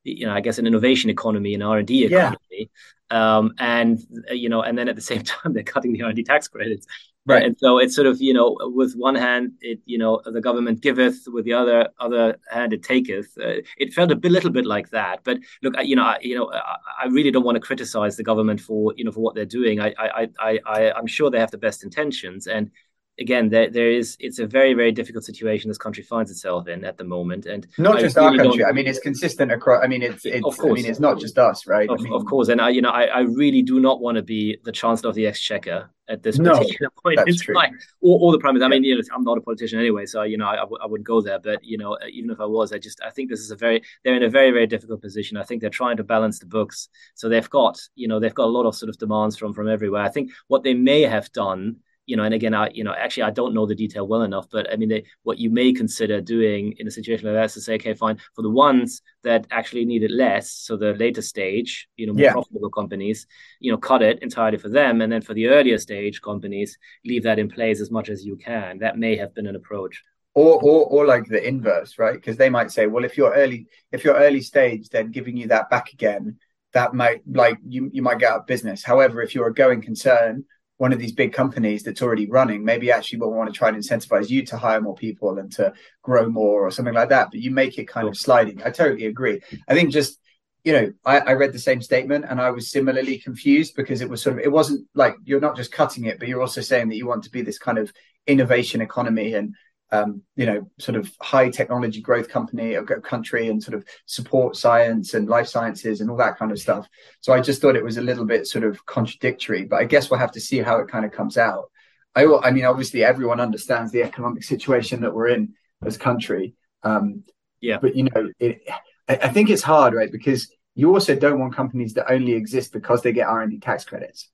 B: you know i guess an innovation economy an r&d economy yeah. um, and uh, you know and then at the same time they're cutting the r&d tax credits Right. And so it's sort of, you know, with one hand, it, you know, the government giveth, with the other other hand, it taketh. Uh, it felt a bit, little bit like that. But look, I, you know, I, you know, I, I, really don't want to criticize the government for, you know, for what they're doing. I, I, I, I, I'm sure they have the best intentions, and again, there there is it's a very very difficult situation this country finds itself in at the moment, and
A: not just really our country. I mean, it's consistent across. I mean, it's it's. Of course. I mean, it's not just us, right?
B: Of,
A: I mean,
B: of course, and I you know I, I really do not want to be the chancellor of the exchequer at this no, particular point in time, or, or the prime minister. I mean, you know, I'm not a politician anyway, so you know, I, I, I wouldn't go there. But you know, uh, even if I was, I just I think this is a very they're in a very very difficult position. I think they're trying to balance the books, so they've got you know they've got a lot of sort of demands from from everywhere. I think what they may have done you know, and again, I, you know, actually, I don't know the detail well enough, but I mean, they, what you may consider doing in a situation like that is to say, okay, fine, for the ones that actually need it less, so the later stage, you know, more yeah. profitable companies, you know, cut it entirely for them, and then for the earlier stage companies, leave that in place as much as you can. That may have been an approach.
A: Or, or, or like the inverse, right? Because they might say, well, if you're early, if you're early stage, then giving you that back again, that might like you, you might get out of business. However, if you're a going concern one of these big companies that's already running maybe actually will want to try and incentivize you to hire more people and to grow more or something like that but you make it kind of sliding. I totally agree. I think just you know I, I, read the same statement and i was similarly confused because it was sort of it wasn't like you're not just cutting it but you're also saying that you want to be this kind of innovation economy and um, you know, sort of high technology growth company or country and sort of support science and life sciences and all that kind of stuff. So I just thought it was a little bit sort of contradictory, but I guess we'll have to see how it kind of comes out. I, I mean, obviously everyone understands the economic situation that we're in as country. Um,
B: yeah.
A: But, you know, it, I think it's hard, right? Because you also don't want companies that only exist because they get R&D tax credits.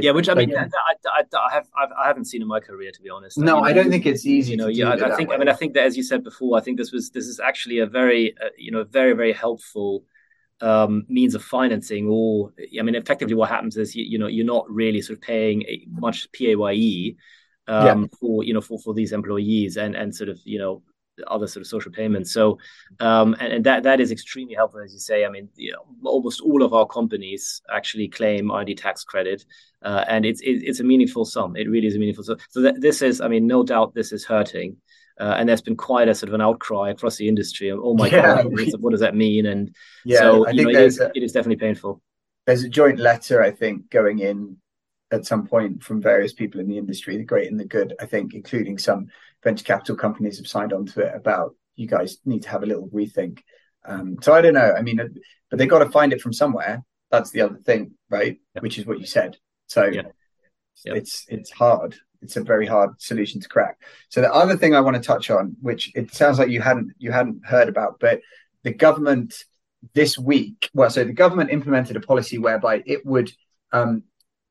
B: Yeah, which I mean, like, I, I, I, have I haven't seen in my career to be honest.
A: No, I, mean, I don't think it's easy.
B: You know, yeah, I, think. Way. I mean, I think that as you said before, I think this was this is actually a very uh, you know very very helpful um, means of financing. Or I mean, effectively, what happens is you, you know you're not really sort of paying much paye um, yeah. for you know for for these employees and and sort of you know other sort of social payments. So, um, and, and, that that is extremely helpful, as you say. I mean, you know, almost all of our companies actually claim R&D tax credit, uh, and it's it, it's a meaningful sum. It really is a meaningful sum. So that, this is, I mean, no doubt this is hurting. Uh, and there's been quite a sort of an outcry across the industry. Oh my yeah. God, what does that mean? And yeah, so you know, it is, a, it is definitely painful.
A: There's a joint letter, I think, going in at some point from various people in the industry, the great and the good, I think, including some venture capital companies have signed on to it about you guys need to have a little rethink. Um, so I don't know. I mean, but they got to find it from somewhere. That's the other thing, right? Yep. Which is what you said. So yep. Yep. it's it's hard. It's a very hard solution to crack. So the other thing I want to touch on, which it sounds like you hadn't you hadn't heard about, but the government this week, well, so the government implemented a policy whereby it would um,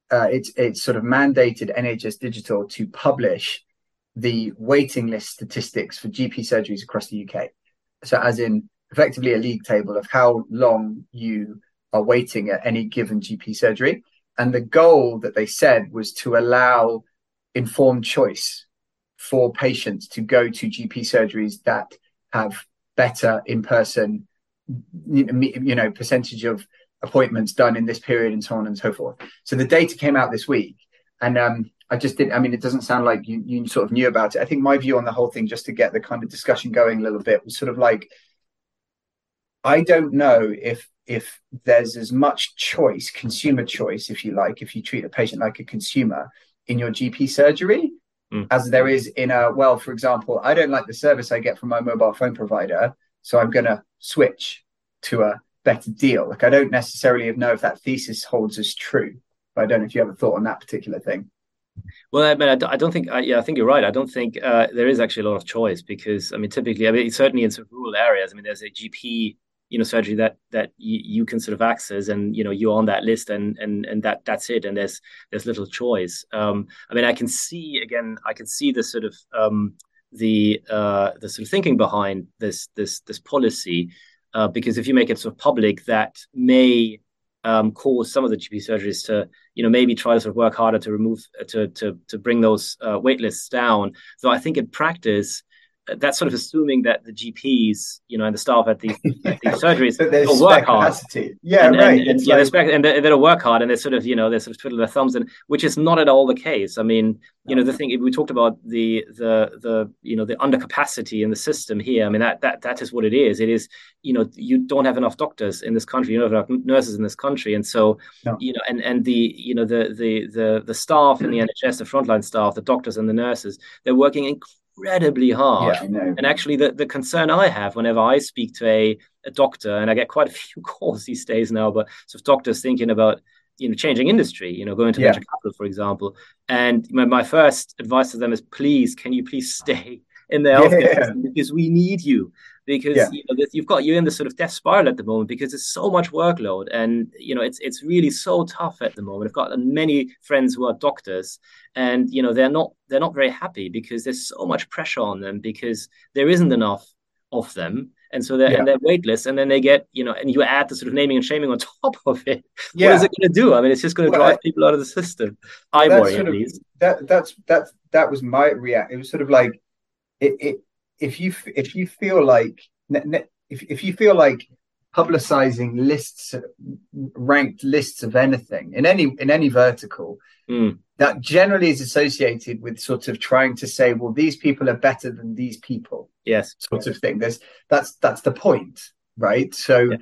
A: uh, it's it's sort of mandated NHS Digital to publish the waiting list statistics for GP surgeries across the UK. So, as in effectively a league table of how long you are waiting at any given GP surgery. and the goal that they said was to allow informed choice for patients to go to GP surgeries that have better in-person, you know, percentage of appointments done in this period and so on and so forth. So the data came out this week, and um, I just didn't. I mean, it doesn't sound like you you sort of knew about it. I think my view on the whole thing, just to get the kind of discussion going a little bit, was sort of like I don't know if if there's as much choice, consumer choice, if you like, if you treat a patient like a consumer in your GP surgery, mm. as there is in a well, for example, I don't like the service I get from my mobile phone provider, so I'm going to switch to a better deal. Like I don't necessarily know if that thesis holds as true. But I don't know if you have a thought on that particular thing.
B: Well, I mean, I don't think. Yeah, I think you're right. I don't think uh, there is actually a lot of choice because, I mean, typically, I mean, certainly in some rural areas, I mean, there's a GP, you know, surgery that that you, you can sort of access, and you know, you're on that list, and and and that that's it, and there's there's little choice. Um, I mean, I can see again, I can see the sort of um, the uh, the sort of thinking behind this this this policy, uh, because if you make it sort of public, that may um, cause some of the GP surgeries to, you know, maybe try to sort of work harder to remove to to to bring those uh, wait lists down. So I think in practice, that's sort of assuming that the GPs, you know, and the staff at these, at these surgeries will work hard.
A: Yeah,
B: and,
A: right.
B: And, and, yeah, like... spec- and they, will work hard, and they sort of, you know, they sort of twiddle their thumbs, and which is not at all the case. I mean, you know, the thing we talked about the the the you know the undercapacity in the system here. I mean, that that that is what it is. It is, you know, you don't have enough doctors in this country, you don't have enough nurses in this country, and so no. you know, and and the you know the the the the staff in the NHS, the frontline staff, the doctors and the nurses, they're working incredibly incredibly hard. Yeah, and actually, the, the concern I have whenever I speak to a, a doctor, and I get quite a few calls these days now, but sort of doctors thinking about you know changing industry, you know, going to yeah. venture capital, for example. And my, my first advice to them is, please, can you please stay in the healthcare yeah. because we need you because yeah. you know you've got you're in this sort of death spiral at the moment because there's so much workload and you know it's it's really so tough at the moment. I've got uh, many friends who are doctors and you know they're not they're not very happy because there's so much pressure on them because there isn't enough of them and so they're, yeah. and they're waitlist and then they get you know and you add the sort of naming and shaming on top of it yeah. what is it going to do i mean it's just going to well, drive people out of the system i worry at least
A: that that's that's that was my react it was sort of like it, it if you if you feel like if, if you feel like publicizing lists ranked lists of anything in any in any vertical mm. that generally is associated with sort of trying to say well these people are better than these people
B: yes
A: sort of thing there's that's that's the point right so yeah.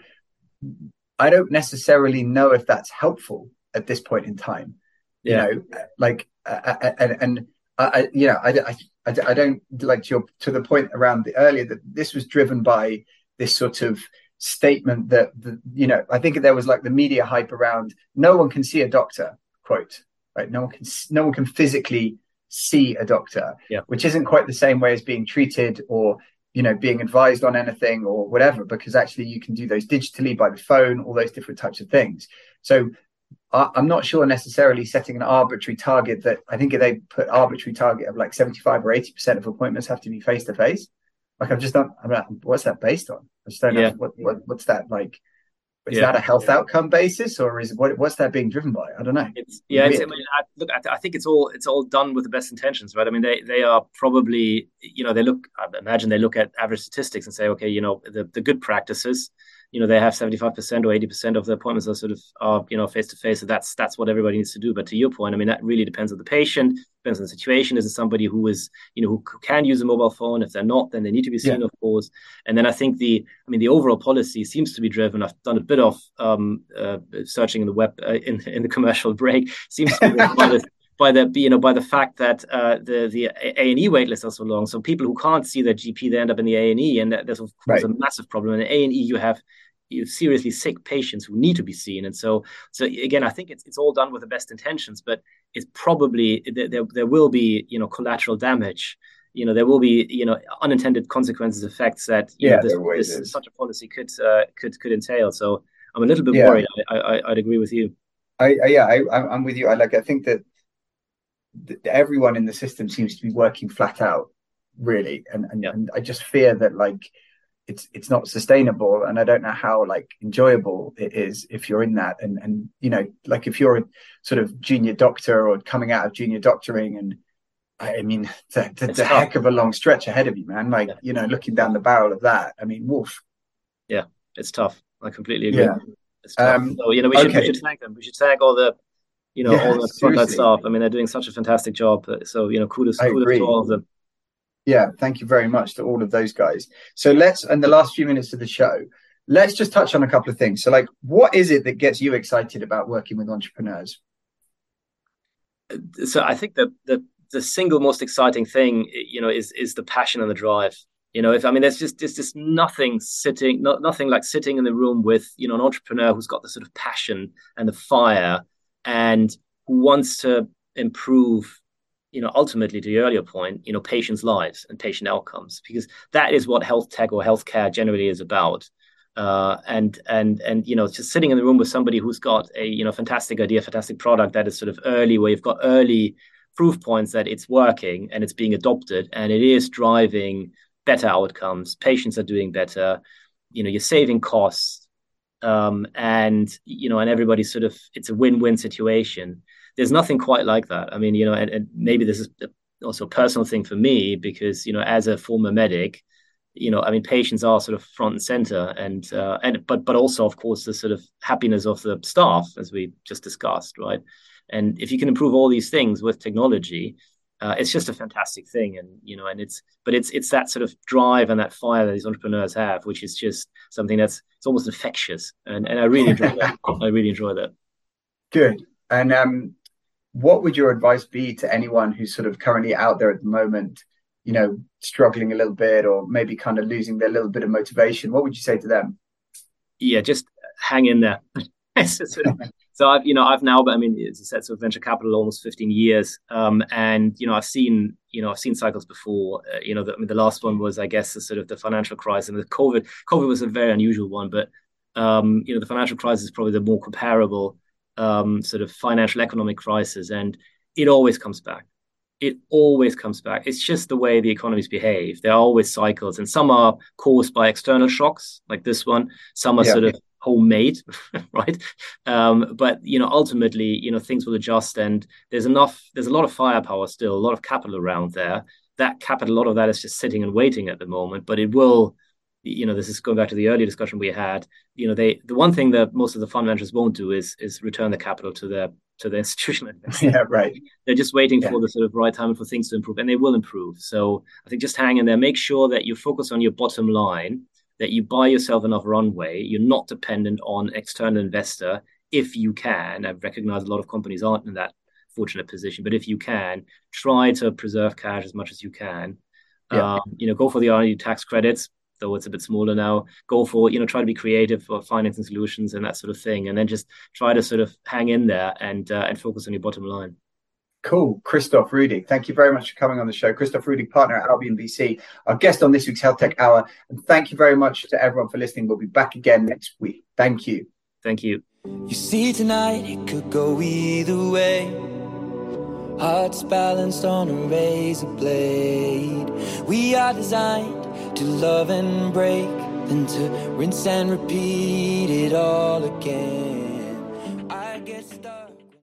A: i don't necessarily know if that's helpful at this point in time yeah. you know like uh, and, and I, you know I, I I, don't like to your to the point around the earlier that this was driven by this sort of statement that the, you know I think there was like the media hype around no one can see a doctor quote right no one can no one can physically see a doctor
B: yeah.
A: which isn't quite the same way as being treated or you know being advised on anything or whatever because actually you can do those digitally by the phone all those different types of things so I'm not sure necessarily setting an arbitrary target that I think if they put arbitrary target of like 75 or 80% of appointments have to be face to face. Like I've just not, I'm like, what's that based on? I just don't yeah. know what, what, what's that like. Is yeah. that a health yeah. outcome basis, or is what, what's that being driven by? I don't know.
B: It's, yeah, it's, I mean, I, look, I, th- I, think it's all it's all done with the best intentions, right? I mean, they they are probably, you know, they look. I imagine they look at average statistics and say, okay, you know, the the good practices, you know they have 75% or 80% of the appointments are sort of are you know face to face so that's that's what everybody needs to do but to your point i mean that really depends on the patient depends on the situation is it somebody who is you know who can use a mobile phone if they're not then they need to be seen yeah. of course and then i think the i mean the overall policy seems to be driven i've done a bit of um, uh, searching in the web uh, in in the commercial break seems to be by the by the you know by the fact that uh, the the A and E wait lists are so long. So people who can't see their GP they end up in the A and E, and there's of course right. a massive problem. In A and E, you have seriously sick patients who need to be seen. And so, so again, I think it's it's all done with the best intentions, but it's probably there there will be you know collateral damage. You know, there will be you know unintended consequences, effects that
A: yeah,
B: know, this, this such a policy could uh, could could entail. So I'm a little bit yeah. worried. I, I would agree with you.
A: I, I yeah, I, I'm with you. I like. I think that everyone in the system seems to be working flat out, really, and and, yeah. and I just fear that like it's it's not sustainable and i don't know how like enjoyable it is if you're in that. And and you know like if you're a sort of junior doctor or coming out of junior doctoring and i mean it's a heck of a long stretch ahead of you man. Like yeah. you know looking down the barrel of that i mean wolf
B: yeah it's tough. I completely agree. Yeah. it's tough. Um, so you know we should, okay. we should thank them. We should thank all the you know yeah, all the frontline staff. I mean they're doing such a fantastic job. So you know kudos, kudos to all of them
A: yeah, thank you very much to all of those guys. So let's, in the last few minutes of the show, let's just touch on a couple of things. So, like, what is it that gets you excited about working with entrepreneurs?
B: So, I think the the the single most exciting thing, you know, is is the passion and the drive. You know, if I mean, there's just there's just nothing sitting, not nothing like sitting in the room with you know an entrepreneur who's got the sort of passion and the fire and who wants to improve you know, ultimately to the earlier point, you know, patients' lives and patient outcomes, because that is what health tech or healthcare generally is about. Uh, and and and you know, just sitting in the room with somebody who's got a you know fantastic idea, fantastic product that is sort of early, where you've got early proof points that it's working and it's being adopted and it is driving better outcomes. Patients are doing better. You know, you're saving costs, um, and you know, and everybody's sort of it's a win-win situation there's nothing quite like that. I mean, you know, and, and maybe this is also a personal thing for me because you know, as a former medic, you know, I mean, patients are sort of front and center, and uh, and but but also, of course, the sort of happiness of the staff, as we just discussed, right? And if you can improve all these things with technology, uh, it's just a fantastic thing, and you know, and it's but it's it's that sort of drive and that fire that these entrepreneurs have, which is just something that's it's almost infectious, and and I really enjoy that. I really enjoy that.
A: Good, and um, what would your advice be to anyone who's sort of currently out there at the moment, you know, struggling a little bit or maybe kind of losing their little bit of motivation? What would you say to them?
B: Yeah, just hang in there. so I've, you know, I've now, but I mean, as I said, so venture capital almost 15 years, um, and you know, I've seen, you know, I've seen cycles before. Uh, you know, the, I mean, the last one was, I guess, the sort of the financial crisis, and the COVID. COVID was a very unusual one, but um, you know, the financial crisis is probably the more comparable um, sort of financial economic crisis, and it always comes back. It always comes back. It's just the way the economies behave. There are always cycles, and some are caused by external shocks, like this one. Some are yeah. sort of homemade, right? Um, but you know, ultimately, you know, things will adjust, and there's enough. There's a lot of firepower still, a lot of capital around there. That capital, a lot of that is just sitting and waiting at the moment, but it will you know, this is going back to the earlier discussion we had. You know, they the one thing that most of the fund managers won't do is is return the capital to their to the institutional investors.
A: Yeah, right.
B: They're just waiting yeah. for the sort of right time for things to improve, and they will improve. So I think just hang in there. Make sure that you focus on your bottom line, that you buy yourself enough runway. You're not dependent on external investor if you can. I recognize a lot of companies aren't in that fortunate position, but if you can, try to preserve cash as much as you can. Yeah. Um, you know, go for the R&D tax credits though it's a bit smaller now. Go for, you know, try to be creative for financing solutions and that sort of thing. And then just try to sort of hang in there and uh, and focus on your bottom line.
A: Cool. Christoph Ruedig, thank you very much for coming on the show. Christoph Ruedig, partner at Albion VC, our guest on this week's Health Tech Hour. And thank you very much to everyone for listening. We'll be back again next week. Thank you.
B: Thank you.
F: You see, tonight it could go either way. Hearts balanced on a razor blade. We are designed to love and break, then to rinse and repeat it all again.